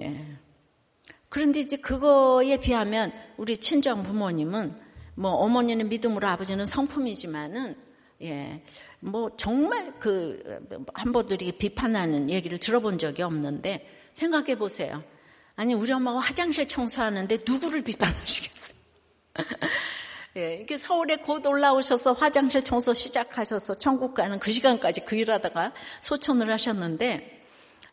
Speaker 1: 예. 그런데 이제 그거에 비하면 우리 친정 부모님은 뭐 어머니는 믿음으로 아버지는 성품이지만은 예. 뭐 정말 그 한 번도 이렇게 비판하는 얘기를 들어본 적이 없는데 생각해 보세요. 아니 우리 엄마가 화장실 청소하는데 누구를 비판하시겠어요? [LAUGHS] 예, 이렇게 서울에 곧 올라오셔서 화장실 청소 시작하셔서 천국 가는 그 시간까지 그 일하다가 소천을 하셨는데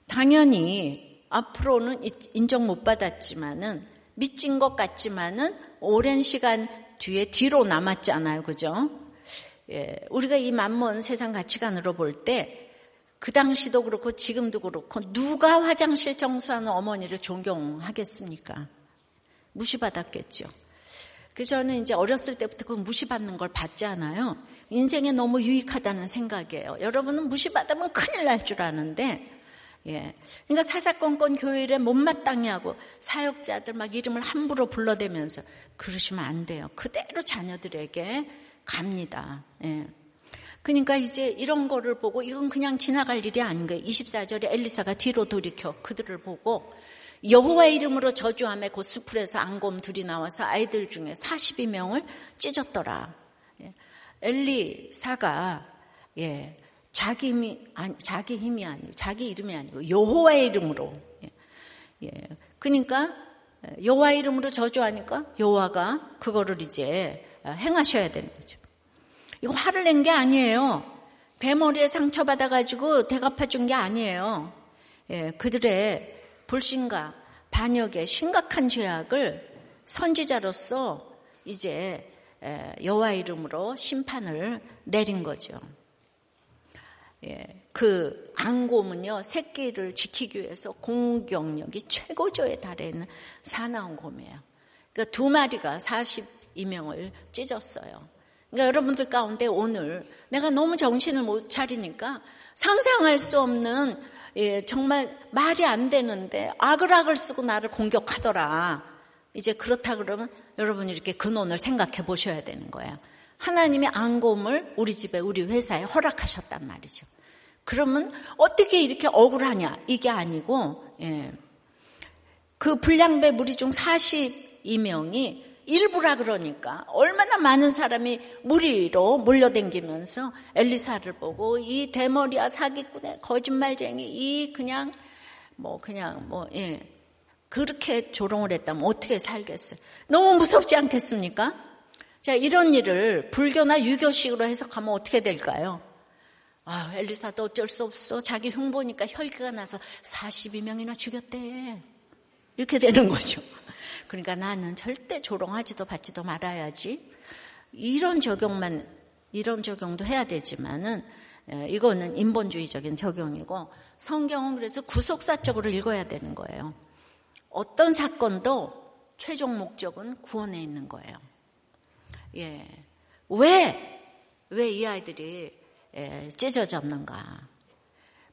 Speaker 1: 당연히 앞으로는 인정 못 받았지만은 미친 것 같지만은 오랜 시간 뒤에 뒤로 남았잖아요. 그죠? 예, 우리가 이 만먼 세상 가치관으로 볼 때 그 당시도 그렇고 지금도 그렇고 누가 화장실 청소하는 어머니를 존경하겠습니까? 무시받았겠죠. 그래서 저는 이제 어렸을 때부터 그 무시받는 걸 않아요. 인생에 너무 유익하다는 생각이에요. 여러분은 무시받으면 큰일 날 줄 아는데 예. 그러니까 사사건건 교회에 못마땅해 하고 사역자들 막 이름을 함부로 불러대면서 그러시면 안 돼요. 그대로 자녀들에게 갑니다. 예. 그러니까 이제 이런 거를 보고 이건 그냥 지나갈 일이 아닌 거예요. 24절에 엘리사가 뒤로 돌이켜 그들을 보고 여호와 이름으로 저주함에 그 수풀에서 앙곰 둘이 나와서 아이들 중에 42명을 찢었더라. 예. 엘리사가 예, 자기 힘이 아니, 자기 힘이 아니고 자기 이름이 아니고 여호와의 이름으로 예. 예. 그러니까 여호와 이름으로 저주하니까 여호와가 그거를 이제 행하셔야 되는 거죠. 이거 화를 낸 게 아니에요. 대머리에 상처받아 가지고 대갚아 준 게 아니에요. 예, 그들의 불신과 반역의 심각한 죄악을 선지자로서 이제 여호와 이름으로 심판을 내린 거죠. 예, 그 앙곰은요 새끼를 지키기 위해서 공격력이 최고조에 달해 사나운 곰이에요. 그러니까 두 마리가 42명을 찢었어요. 그러니까 여러분들 가운데 오늘 내가 너무 정신을 못 차리니까 상상할 수 없는 예, 정말 말이 안 되는데 악을 쓰고 나를 공격하더라. 이제 그렇다 그러면 여러분이 이렇게 근원을 생각해 보셔야 되는 거예요. 하나님이 앙곰을 우리 집에 우리 회사에 허락하셨단 말이죠. 그러면 어떻게 이렇게 억울하냐 이게 아니고 예. 그 불량배 무리 중 42명이 일부라 그러니까 얼마나 많은 사람이 무리로 몰려댕기면서 엘리사를 보고 이 대머리야 사기꾼의 거짓말쟁이 이 그냥 뭐 그냥 뭐 예. 그렇게 조롱을 했다면 어떻게 살겠어요? 너무 무섭지 않겠습니까? 자, 이런 일을 불교나 유교식으로 해석하면 어떻게 될까요? 아, 엘리사도 어쩔 수 없어. 자기 흉보니까 혈기가 나서 42명이나 죽였대. 이렇게 되는 거죠. 그러니까 나는 절대 조롱하지도 받지도 말아야지. 이런 적용만, 이런 적용도 해야 되지만은, 예, 이거는 인본주의적인 적용이고, 성경은 그래서 구속사적으로 읽어야 되는 거예요. 어떤 사건도 최종 목적은 구원에 있는 거예요. 예. 왜, 왜 이 아이들이 예, 찢어졌는가?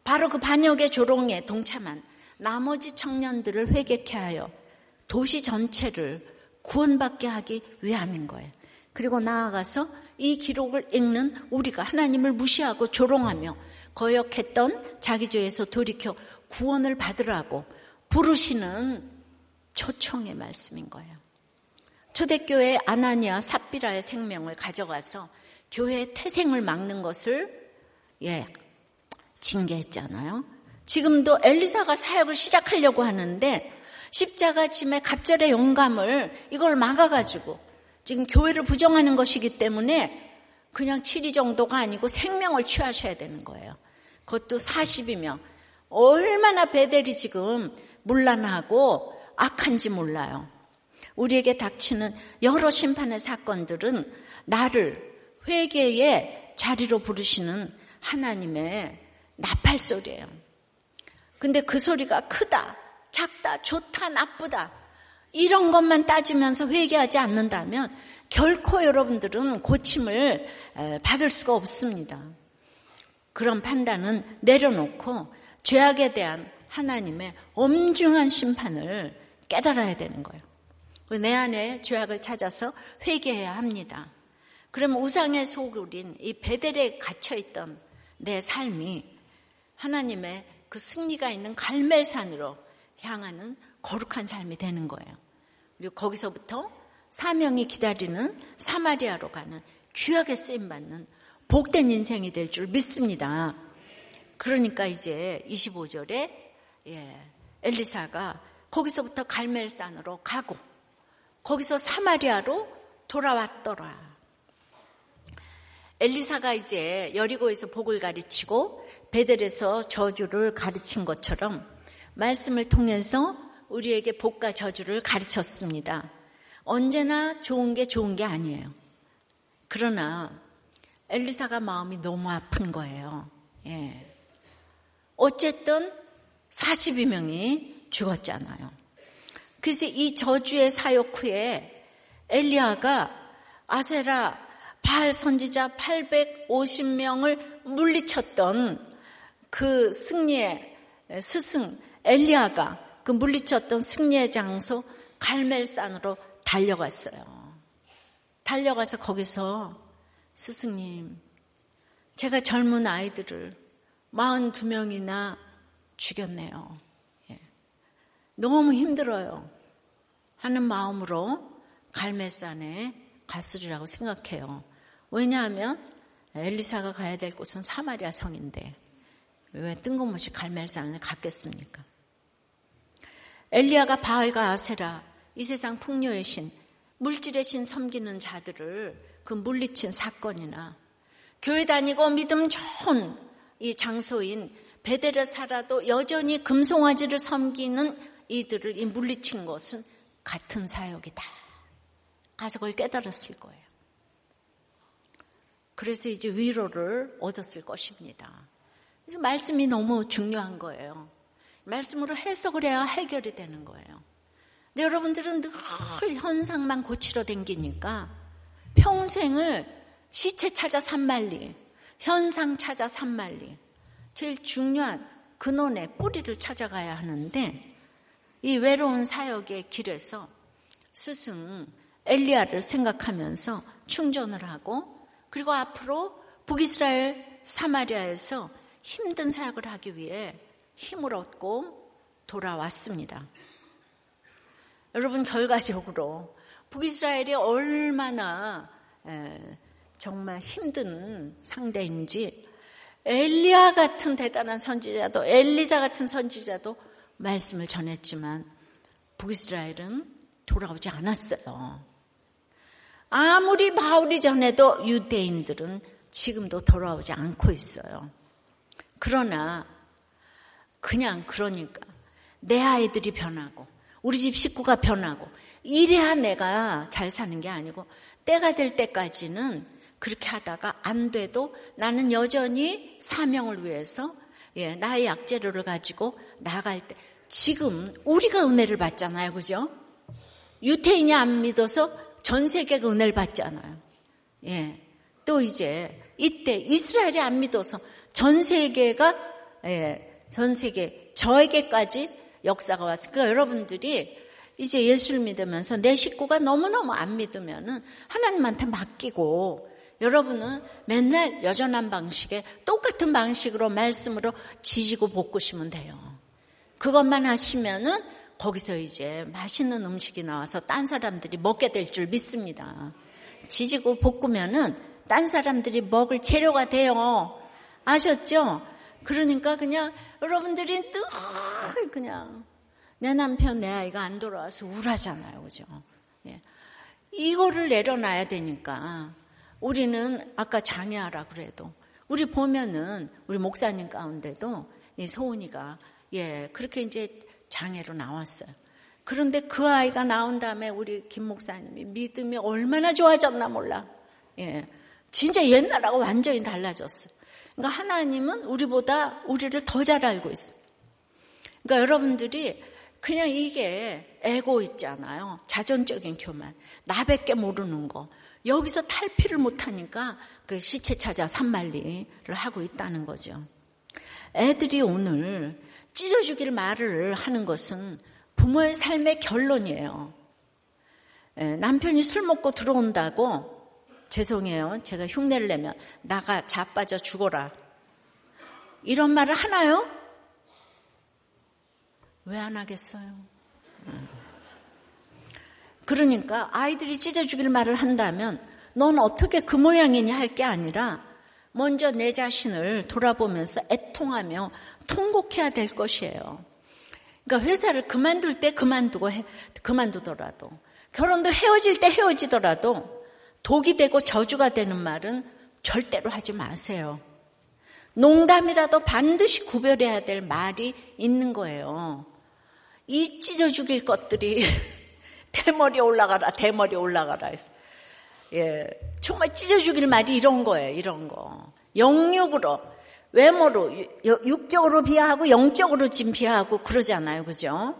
Speaker 1: 바로 그 반역의 조롱에 동참한 나머지 청년들을 회개케 하여 도시 전체를 구원받게 하기 위함인 거예요. 그리고 나아가서 이 기록을 읽는 우리가 하나님을 무시하고 조롱하며 거역했던 자기 죄에서 돌이켜 구원을 받으라고 부르시는 초청의 말씀인 거예요. 초대교회 아나니아 삽비라의 생명을 가져가서 교회의 태생을 막는 것을 예 징계했잖아요. 지금도 엘리사가 사역을 시작하려고 하는데 십자가 짐의 갑절의 영감을 이걸 막아가지고 지금 교회를 부정하는 것이기 때문에 그냥 7위 정도가 아니고 생명을 취하셔야 되는 거예요. 그것도 40이면 얼마나 베델이 지금 문란하고 악한지 몰라요. 우리에게 닥치는 여러 심판의 사건들은 나를 회개의 자리로 부르시는 하나님의 나팔 소리예요. 근데 그 소리가 크다, 작다, 좋다, 나쁘다. 이런 것만 따지면서 회개하지 않는다면 결코 여러분들은 고침을 받을 수가 없습니다. 그런 판단은 내려놓고 죄악에 대한 하나님의 엄중한 심판을 깨달아야 되는 거예요. 내 안에 죄악을 찾아서 회개해야 합니다. 그러면 우상의 소굴인 이 베델에 갇혀있던 내 삶이 하나님의 그 승리가 있는 갈멜산으로 향하는 거룩한 삶이 되는 거예요. 그리고 거기서부터 사명이 기다리는 사마리아로 가는 귀하게 쓰임받는 복된 인생이 될 줄 믿습니다. 그러니까 이제 25절에 예, 엘리사가 거기서부터 갈멜산으로 가고 거기서 사마리아로 돌아왔더라. 엘리사가 이제 여리고에서 복을 가르치고 베델에서 저주를 가르친 것처럼 말씀을 통해서 우리에게 복과 저주를 가르쳤습니다. 언제나 좋은 게 좋은 게 아니에요. 그러나 엘리사가 마음이 너무 아픈 거예요. 예. 어쨌든 42명이 죽었잖아요. 그래서 이 저주의 사역 후에 엘리야가 아세라 바알 선지자 850명을 물리쳤던 그 승리의 스승 엘리야가 그 물리쳤던 승리의 장소 갈멜산으로 달려갔어요. 달려가서 거기서 스승님, 제가 젊은 아이들을 42명이나 죽였네요. 예. 너무 힘들어요. 하는 마음으로 갈매산에 갔으리라고 생각해요. 왜냐하면 엘리사가 가야 될 곳은 사마리아 성인데 왜 뜬금없이 갈멜산을 갔겠습니까? 엘리야가 바알과 아세라 이 세상 풍요의 신 물질의 신 섬기는 자들을 그 물리친 사건이나 교회 다니고 믿음 좋은 이 장소인 베델에 살아도 여전히 금송아지를 섬기는 이들을 이 물리친 것은 같은 사역이다. 가서 그걸 깨달았을 거예요. 그래서 이제 위로를 얻었을 것입니다. 그래서 말씀이 너무 중요한 거예요. 말씀으로 해석을 해야 해결이 되는 거예요. 근데 여러분들은 늘 현상만 고치러 댕기니까 평생을 시체 찾아 산말리, 현상 찾아 산말리, 제일 중요한 근원의 뿌리를 찾아가야 하는데 이 외로운 사역의 길에서 스승 엘리야를 생각하면서 충전을 하고 그리고 앞으로 북이스라엘 사마리아에서 힘든 사역을 하기 위해 힘을 얻고 돌아왔습니다. 여러분 결과적으로 북이스라엘이 얼마나 정말 힘든 상대인지 엘리야 같은 대단한 선지자도 엘리자 같은 선지자도 말씀을 전했지만 북이스라엘은 돌아오지 않았어요. 아무리 바울이 전해도 유대인들은 지금도 돌아오지 않고 있어요. 그러나 그냥 그러니까 내 아이들이 변하고 우리 집 식구가 변하고 이래야 내가 잘 사는 게 아니고 때가 될 때까지는 그렇게 하다가 안 돼도 나는 여전히 사명을 위해서 예, 나의 약재료를 가지고 나갈 때 지금 우리가 은혜를 받잖아요. 그죠? 유태인이 안 믿어서 전 세계가 은혜를 받잖아요. 예. 또 이제 이때 이스라엘이 안 믿어서 전 세계가 예, 전 세계 저에게까지 역사가 왔으니까 여러분들이 이제 예수를 믿으면서 내 식구가 너무너무 안 믿으면은 하나님한테 맡기고 여러분은 맨날 여전한 방식에 똑같은 방식으로 말씀으로 지지고 볶으시면 돼요. 그것만 하시면은 거기서 이제 맛있는 음식이 나와서 딴 사람들이 먹게 될 줄 믿습니다. 지지고 볶으면은 딴 사람들이 먹을 재료가 돼요. 아셨죠? 그러니까 그냥 여러분들이 늘 그냥 내 남편, 내 아이가 안 돌아와서 우울하잖아요. 그죠? 예. 이거를 내려놔야 되니까 우리는 아까 장애하라 그래도 우리 보면은 우리 목사님 가운데도 이 소은이가 예 그렇게 이제 장애로 나왔어요. 그런데 그 아이가 나온 다음에 우리 김 목사님이 믿음이 얼마나 좋아졌나 몰라. 예. 진짜 옛날하고 완전히 달라졌어. 그러니까 하나님은 우리보다 우리를 더 잘 알고 있어요. 그러니까 여러분들이 그냥 이게 에고 있잖아요. 자존적인 교만. 나밖에 모르는 거. 여기서 탈피를 못하니까 그 시체 찾아 산말리를 하고 있다는 거죠. 애들이 오늘 찢어주길 말을 하는 것은 부모의 삶의 결론이에요. 예, 남편이 술 먹고 들어온다고 죄송해요. 제가 흉내를 내면 나가 자빠져 죽어라. 이런 말을 하나요? 왜 안 하겠어요? 음. 그러니까 아이들이 찢어주길 말을 한다면 넌 어떻게 그 모양이냐 할 게 아니라 먼저 내 자신을 돌아보면서 애통하며 통곡해야 될 것이에요. 그러니까 회사를 그만둘 때 그만두고 해, 그만두더라도 결혼도 헤어질 때 헤어지더라도 독이 되고 저주가 되는 말은 절대로 하지 마세요. 농담이라도 반드시 구별해야 될 말이 있는 거예요. 이 찢어 죽일 것들이 [LAUGHS] 대머리 올라가라, 대머리 올라가라. 예, 정말 찢어 죽일 말이 이런 거예요, 이런 거. 영육으로, 외모로, 육적으로 비하하고 영적으로 진 비하하고 그러잖아요, 그죠?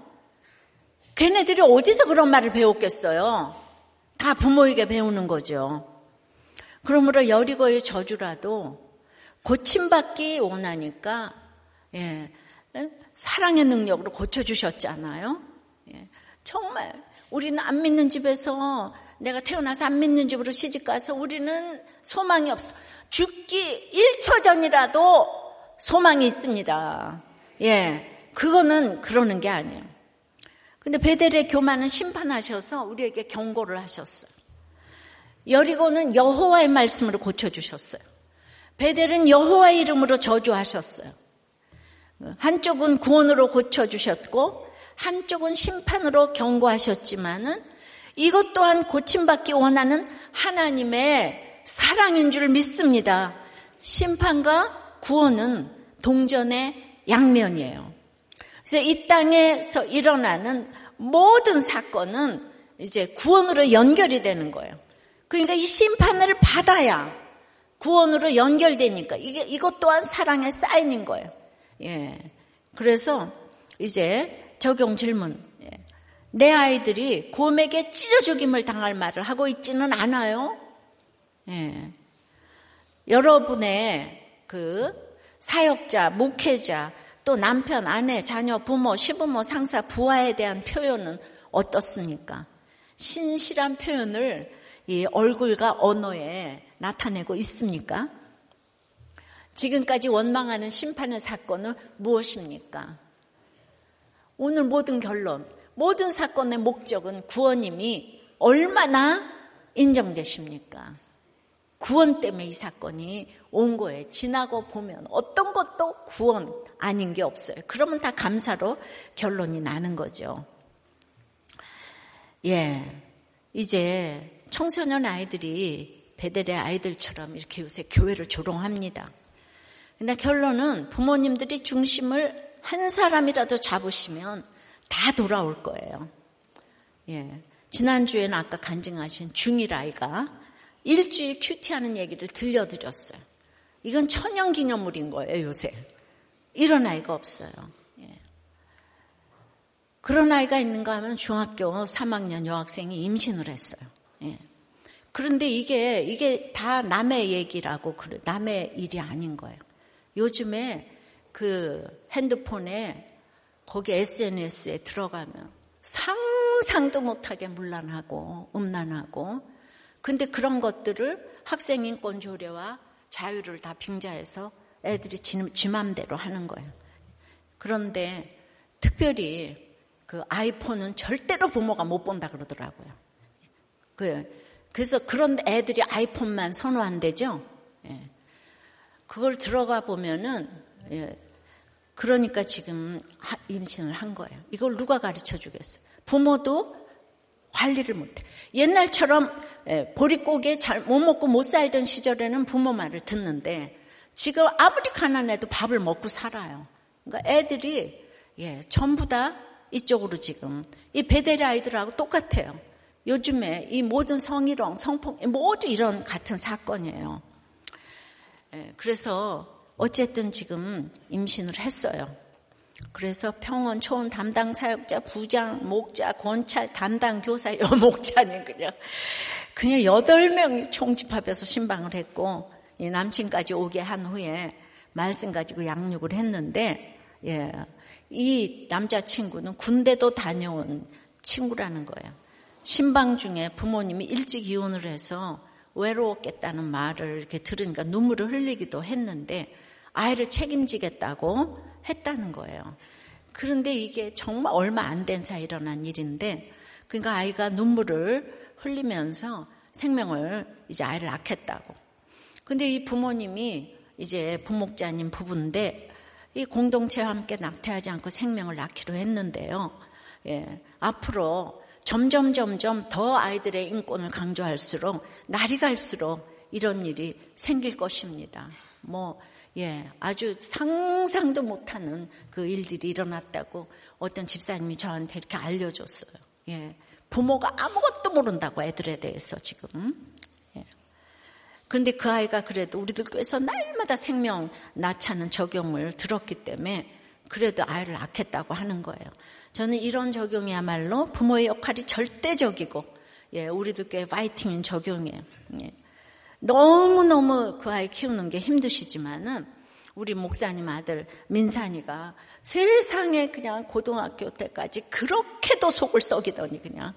Speaker 1: 걔네들이 어디서 그런 말을 배웠겠어요? 다 부모에게 배우는 거죠. 그러므로 여리고의 저주라도 고침받기 원하니까, 예, 사랑의 능력으로 고쳐주셨잖아요. 예, 정말 우리는 안 믿는 집에서 내가 태어나서 안 믿는 집으로 시집가서 우리는 소망이 없어. 죽기 1초 전이라도 소망이 있습니다. 예, 그거는 그러는 게 아니에요. 근데 베델의 교만은 심판하셔서 우리에게 경고를 하셨어요. 여리고는 여호와의 말씀으로 고쳐주셨어요. 베델은 여호와의 이름으로 저주하셨어요. 한쪽은 구원으로 고쳐주셨고 한쪽은 심판으로 경고하셨지만은 이것 또한 고침받기 원하는 하나님의 사랑인 줄 믿습니다. 심판과 구원은 동전의 양면이에요. 그래서 이 땅에서 일어나는 모든 사건은 이제 구원으로 연결이 되는 거예요. 그러니까 이 심판을 받아야 구원으로 연결되니까 이게 이것 또한 사랑의 사인인 거예요. 예. 그래서 이제 적용 질문. 예. 내 아이들이 곰에게 찢어 죽임을 당할 말을 하고 있지는 않아요. 예. 여러분의 그 사역자, 목회자, 또 남편, 아내, 자녀, 부모, 시부모, 상사, 부하에 대한 표현은 어떻습니까? 신실한 표현을 이 얼굴과 언어에 나타내고 있습니까? 지금까지 원망하는 심판의 사건은 무엇입니까? 오늘 모든 결론, 모든 사건의 목적은 구원님이 얼마나 인정되십니까? 구원 때문에 이 사건이 온 거예요. 지나고 보면 어떤 것도 구원 아닌 게 없어요. 그러면 다 감사로 결론이 나는 거죠. 예. 이제 청소년 아이들이 베델의 아이들처럼 이렇게 요새 교회를 조롱합니다. 근데 결론은 부모님들이 중심을 한 사람이라도 잡으시면 다 돌아올 거예요. 예. 지난주에는 아까 간증하신 중1 아이가 일주일 큐티하는 얘기를 들려드렸어요. 이건 천연 기념물인 거예요, 요새. 이런 아이가 없어요. 예. 그런 아이가 있는가 하면 중학교 3학년 여학생이 임신을 했어요. 예. 그런데 이게, 이게 다 남의 얘기라고, 남의 일이 아닌 거예요. 요즘에 그 핸드폰에 거기 SNS에 들어가면 상상도 못하게 문란하고 음란하고 근데 그런 것들을 학생인권 조례와 자유를 다 빙자해서 애들이 지, 지 맘대로 하는 거예요. 그런데 특별히 그 아이폰은 절대로 부모가 못 본다 그러더라고요. 그, 그래서 그런 애들이 아이폰만 선호한대죠. 예. 그걸 들어가 보면은 예, 그러니까 지금 임신을 한 거예요. 이걸 누가 가르쳐 주겠어요? 부모도 관리를 못해. 옛날처럼 예, 보릿고개 잘 못 먹고 못 살던 시절에는 부모 말을 듣는데 지금 아무리 가난해도 밥을 먹고 살아요. 그러니까 애들이 예, 전부 다 이쪽으로 지금 이 베데리 아이들하고 똑같아요. 요즘에 이 모든 성희롱, 성폭 모두 이런 같은 사건이에요. 예, 그래서 어쨌든 지금 임신을 했어요. 그래서 평원, 초원 담당 사역자, 부장, 목자, 권찰, 담당 교사, 여목자는 [LAUGHS] 그냥 그냥 여덟 명이 총집합해서 신방을 했고 이 남친까지 오게 한 후에 말씀 가지고 양육을 했는데 예, 이 남자친구는 군대도 다녀온 친구라는 거예요. 신방 중에 부모님이 일찍 이혼을 해서 외로웠겠다는 말을 이렇게 들으니까 눈물을 흘리기도 했는데 아이를 책임지겠다고 했다는 거예요. 그런데 이게 정말 얼마 안 된 사이 일어난 일인데 그러니까 아이가 눈물을 흘리면서 생명을 이제 아이를 낳겠다고. 근데 이 부모님이 이제 부목자님 부부인데 이 공동체와 함께 낙태하지 않고 생명을 낳기로 했는데요. 예, 앞으로 점점 점점 더 아이들의 인권을 강조할수록 날이 갈수록 이런 일이 생길 것입니다. 뭐 예, 아주 상상도 못하는 그 일들이 일어났다고 어떤 집사님이 저한테 이렇게 알려줬어요. 예, 부모가 아무것도 모른다고 애들에 대해서 지금. 예. 그런데 그 아이가 그래도 우리들 교회에서 날마다 생명 낳자는 적용을 들었기 때문에 그래도 아이를 낳겠다고 하는 거예요. 저는 이런 적용이야말로 부모의 역할이 절대적이고, 예, 우리들 교회 파이팅인 적용이에요. 예. 너무너무 그 아이 키우는 게 힘드시지만은 우리 목사님 아들 민산이가 세상에 그냥 고등학교 때까지 그렇게도 속을 썩이더니 그냥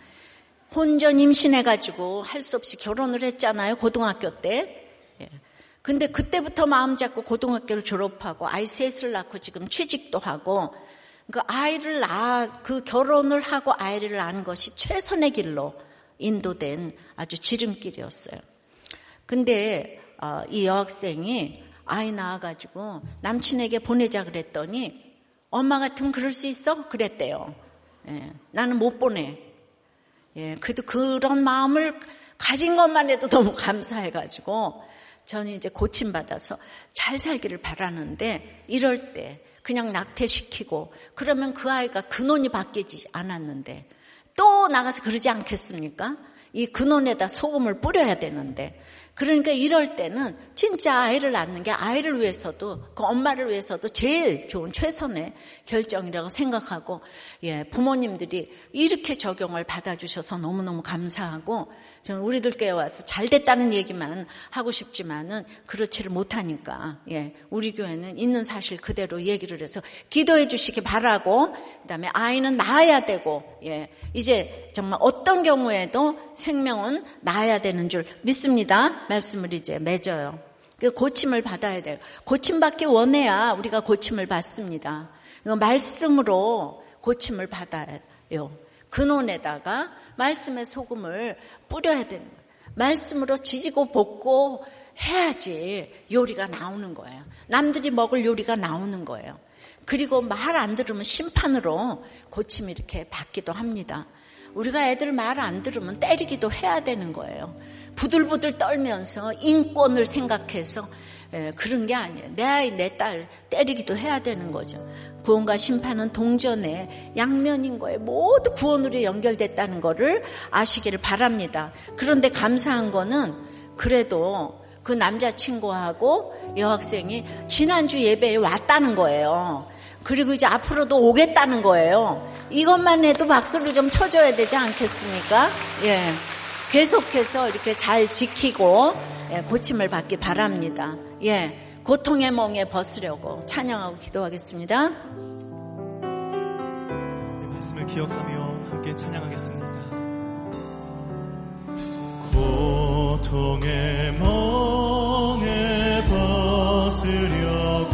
Speaker 1: 혼전 임신해가지고 할 수 없이 결혼을 했잖아요. 고등학교 때. 예. 근데 그때부터 마음 잡고 고등학교를 졸업하고 아이 셋을 낳고 지금 취직도 하고 그 아이를 낳아, 그 결혼을 하고 아이를 낳은 것이 최선의 길로 인도된 아주 지름길이었어요. 근데 어, 이 여학생이 아이 낳아가지고 남친에게 보내자 그랬더니 엄마 같으면 그럴 수 있어? 그랬대요. 예, 나는 못 보내. 예, 그래도 그런 마음을 가진 것만 해도 너무 감사해가지고 저는 이제 고침받아서 잘 살기를 바라는데 이럴 때 그냥 낙태시키고 그러면 그 아이가 근원이 바뀌지 않았는데 또 나가서 그러지 않겠습니까? 이 근원에다 소금을 뿌려야 되는데 그러니까 이럴 때는 진짜 아이를 낳는 게 아이를 위해서도 그 엄마를 위해서도 제일 좋은 최선의 결정이라고 생각하고 예, 부모님들이 이렇게 적용을 받아주셔서 너무너무 감사하고 저는 우리들 께 와서 잘 됐다는 얘기만 하고 싶지만은 그렇지를 못하니까 예, 우리 교회는 있는 사실 그대로 얘기를 해서 기도해 주시기 바라고 그다음에 아이는 낳아야 되고 예, 이제 정말 어떤 경우에도 생명은 낳아야 되는 줄 믿습니다. 말씀을 이제 맺어요. 그 고침을 받아야 돼요. 고침받기 원해야 우리가 고침을 받습니다. 말씀으로 고침을 받아요. 근원에다가 말씀의 소금을 뿌려야 되는 거예요. 말씀으로 지지고 볶고 해야지 요리가 나오는 거예요. 남들이 먹을 요리가 나오는 거예요. 그리고 말 안 들으면 심판으로 고침이 이렇게 받기도 합니다. 우리가 애들 말 안 들으면 때리기도 해야 되는 거예요. 부들부들 떨면서 인권을 생각해서 예, 그런 게 아니에요. 내 아이, 내 딸 때리기도 해야 되는 거죠. 구원과 심판은 동전의 양면인 거예요. 모두 구원으로 연결됐다는 것을 아시기를 바랍니다. 그런데 감사한 거는 그래도 그 남자친구하고 여학생이 지난주 예배에 왔다는 거예요. 그리고 이제 앞으로도 오겠다는 거예요. 이것만 해도 박수를 좀 쳐줘야 되지 않겠습니까? 예. 계속해서 이렇게 잘 지키고 예, 고침을 받기 바랍니다. 예. 고통의 멍에 벗으려고 찬양하고 기도하겠습니다.
Speaker 2: 말씀을 기억하며 함께 찬양하겠습니다. 고통의 멍에 벗으려고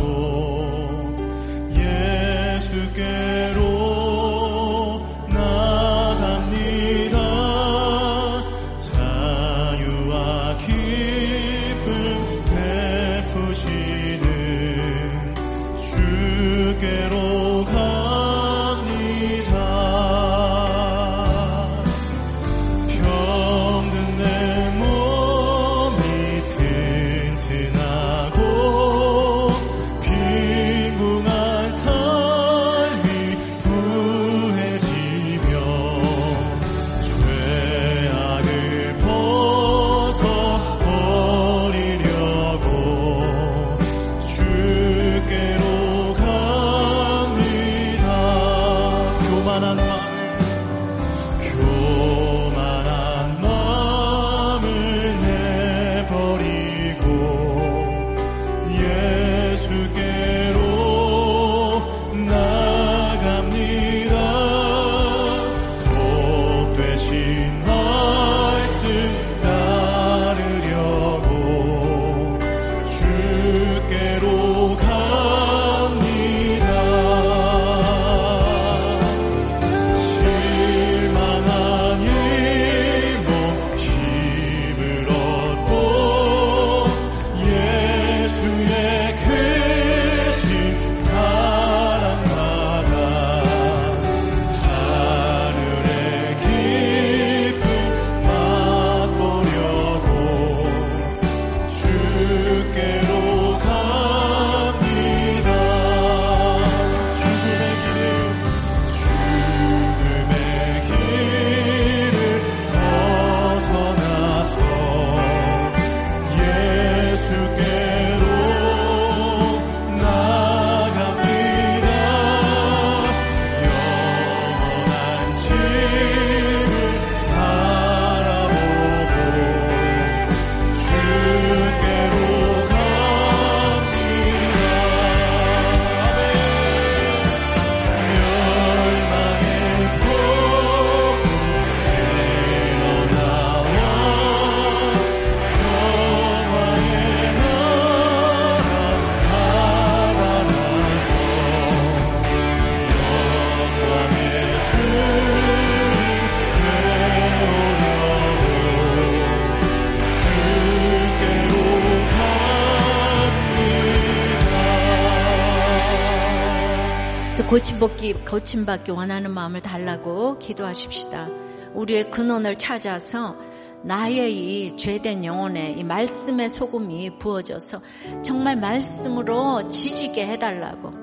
Speaker 1: 고침받기, 고침받기 원하는 마음을 달라고 기도하십시다. 우리의 근원을 찾아서 나의 이 죄된 영혼에 이 말씀의 소금이 부어져서 정말 말씀으로 지지게 해달라고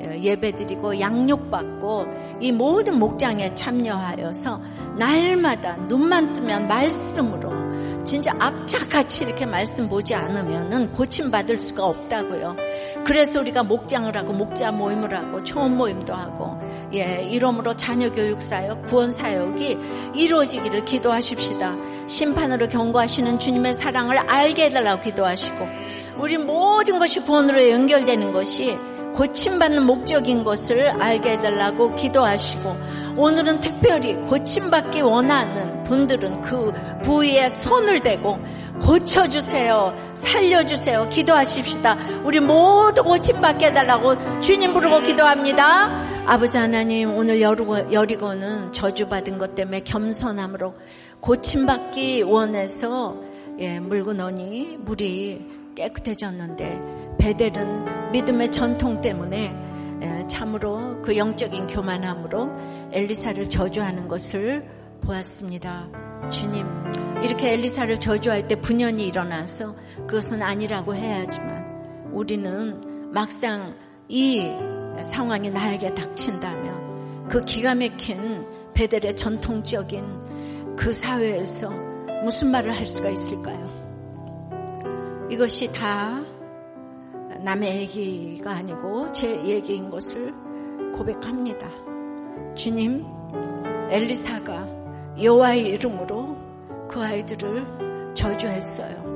Speaker 1: 예, 예배드리고 양육받고 이 모든 목장에 참여하여서 날마다 눈만 뜨면 말씀으로 진짜 악착같이 이렇게 말씀 보지 않으면은 고침받을 수가 없다고요. 그래서 우리가 목장을 하고 목자 모임을 하고 초원 모임도 하고 예 이러므로 자녀 교육 사역 구원 사역이 이루어지기를 기도하십시다. 심판으로 경고하시는 주님의 사랑을 알게 해달라고 기도하시고 우리 모든 것이 구원으로 연결되는 것이 고침받는 목적인 것을 알게 해달라고 기도하시고 오늘은 특별히 고침받기 원하는 분들은 그 부위에 손을 대고 고쳐주세요. 살려주세요. 기도하십시다. 우리 모두 고침받게 해달라고 주님 부르고 기도합니다. 아버지 하나님 오늘 여리고, 여리고는 저주받은 것 때문에 겸손함으로 고침받기 원해서 예, 물고 너니 물이 깨끗해졌는데 베델은 믿음의 전통 때문에 예, 참으로 그 영적인 교만함으로 엘리사를 저주하는 것을 보았습니다. 주님, 이렇게 엘리사를 저주할 때 분연이 일어나서 그것은 아니라고 해야지만 우리는 막상 이 상황이 나에게 닥친다면 그 기가 막힌 베델의 전통적인 그 사회에서 무슨 말을 할 수가 있을까요? 이것이 다 남의 얘기가 아니고 제 얘기인 것을 고백합니다. 주님, 엘리사가 여호와의 이름으로 그 아이들을 저주했어요.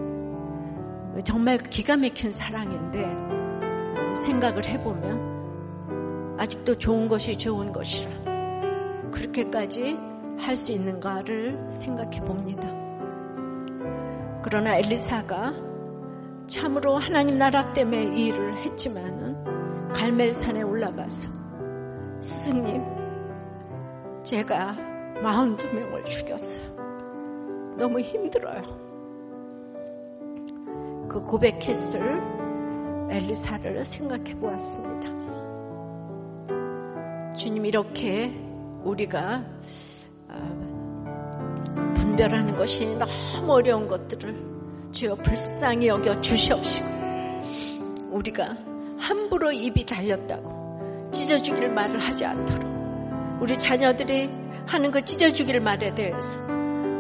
Speaker 1: 정말 기가 막힌 사랑인데 생각을 해보면 아직도 좋은 것이 좋은 것이라 그렇게까지 할 수 있는가를 생각해 봅니다. 그러나 엘리사가 참으로 하나님 나라 때문에 이 일을 했지만은 갈멜산에 올라가서 스승님 제가 42명을 죽였어요. 너무 힘들어요. 그 고백했을 엘리사를 생각해 보았습니다. 주님 이렇게 우리가 아, 분별하는 것이 너무 어려운 것들을 주여 불쌍히 여겨 주시옵시고 우리가 함부로 입이 달렸다고 찢어주기를 말을 하지 않도록 우리 자녀들이 하는 그 찢어주기를 말에 대해서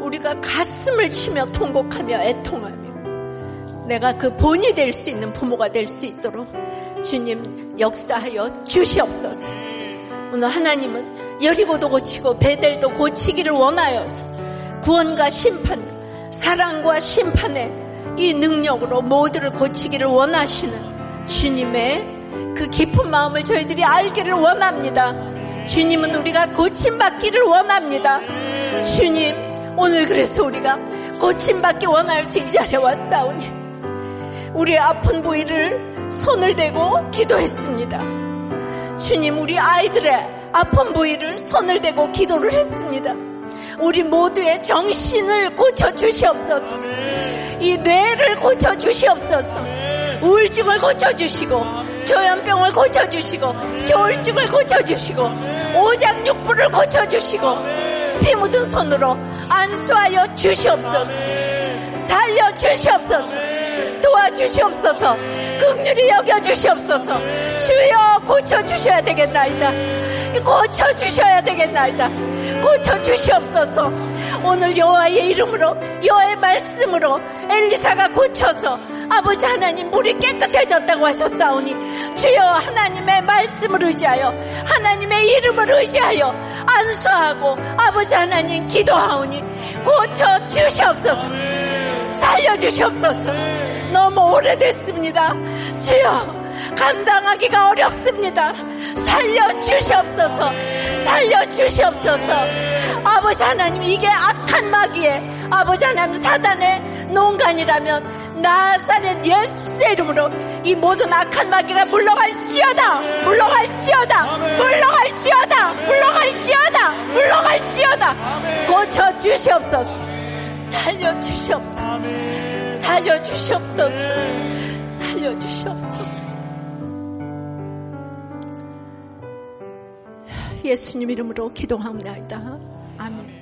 Speaker 1: 우리가 가슴을 치며 통곡하며 애통하며 내가 그 본이 될 수 있는 부모가 될 수 있도록 주님 역사하여 주시옵소서. 오늘 하나님은 여리고도 고치고 베델도 고치기를 원하여서 구원과 심판, 사랑과 심판의 이 능력으로 모두를 고치기를 원하시는 주님의 그 깊은 마음을 저희들이 알기를 원합니다. 주님은 우리가 고침받기를 원합니다. 주님, 오늘 그래서 우리가 고침받기 원할수 이 자리에 왔사오니 우리의 아픈 부위를 손을 대고 기도했습니다. 주님, 우리 아이들의 아픈 부위를 손을 대고 기도를 했습니다. 우리 모두의 정신을 고쳐 주시옵소서. 이 뇌를 고쳐 주시옵소서. 우울증을 고쳐 주시고 조현병을 고쳐 주시고 조울증을 고쳐 주시고 오장육부를 고쳐 주시고 피 묻은 손으로 안수하여 주시옵소서. 살려 주시옵소서. 도와주시옵소서. 극률이 여겨 주시옵소서. 주여 고쳐 주셔야 되겠나이다. 고쳐 주셔야 되겠나이다. 고쳐 주시옵소서. 오늘 여호와의 이름으로 여호와의 말씀으로 엘리사가 고쳐서 아버지 하나님 물이 깨끗해졌다고 하셨사오니 주여 하나님의 말씀을 의지하여 하나님의 이름을 의지하여 안수하고 아버지 하나님 기도하오니 고쳐 주시옵소서. 살려 주시옵소서. 너무 오래됐습니다. 주여 감당하기가 어렵습니다. 살려 주시옵소서. 살려 주시옵소서. 아버지 하나님 이게 악한 마귀에 아버지 하나님 사단의 농간이라면 나사렛 예수의 이름으로 이 모든 악한 마귀가 물러갈지어다. 물러갈지어다. 물러갈지어다. 물러갈지어다. 물러갈지어다. 고쳐 주시옵소서. 살려 주시옵소서. 살려 주시옵소서. 살려 주시옵소서 예수님 이름으로 기도합니다. 아멘.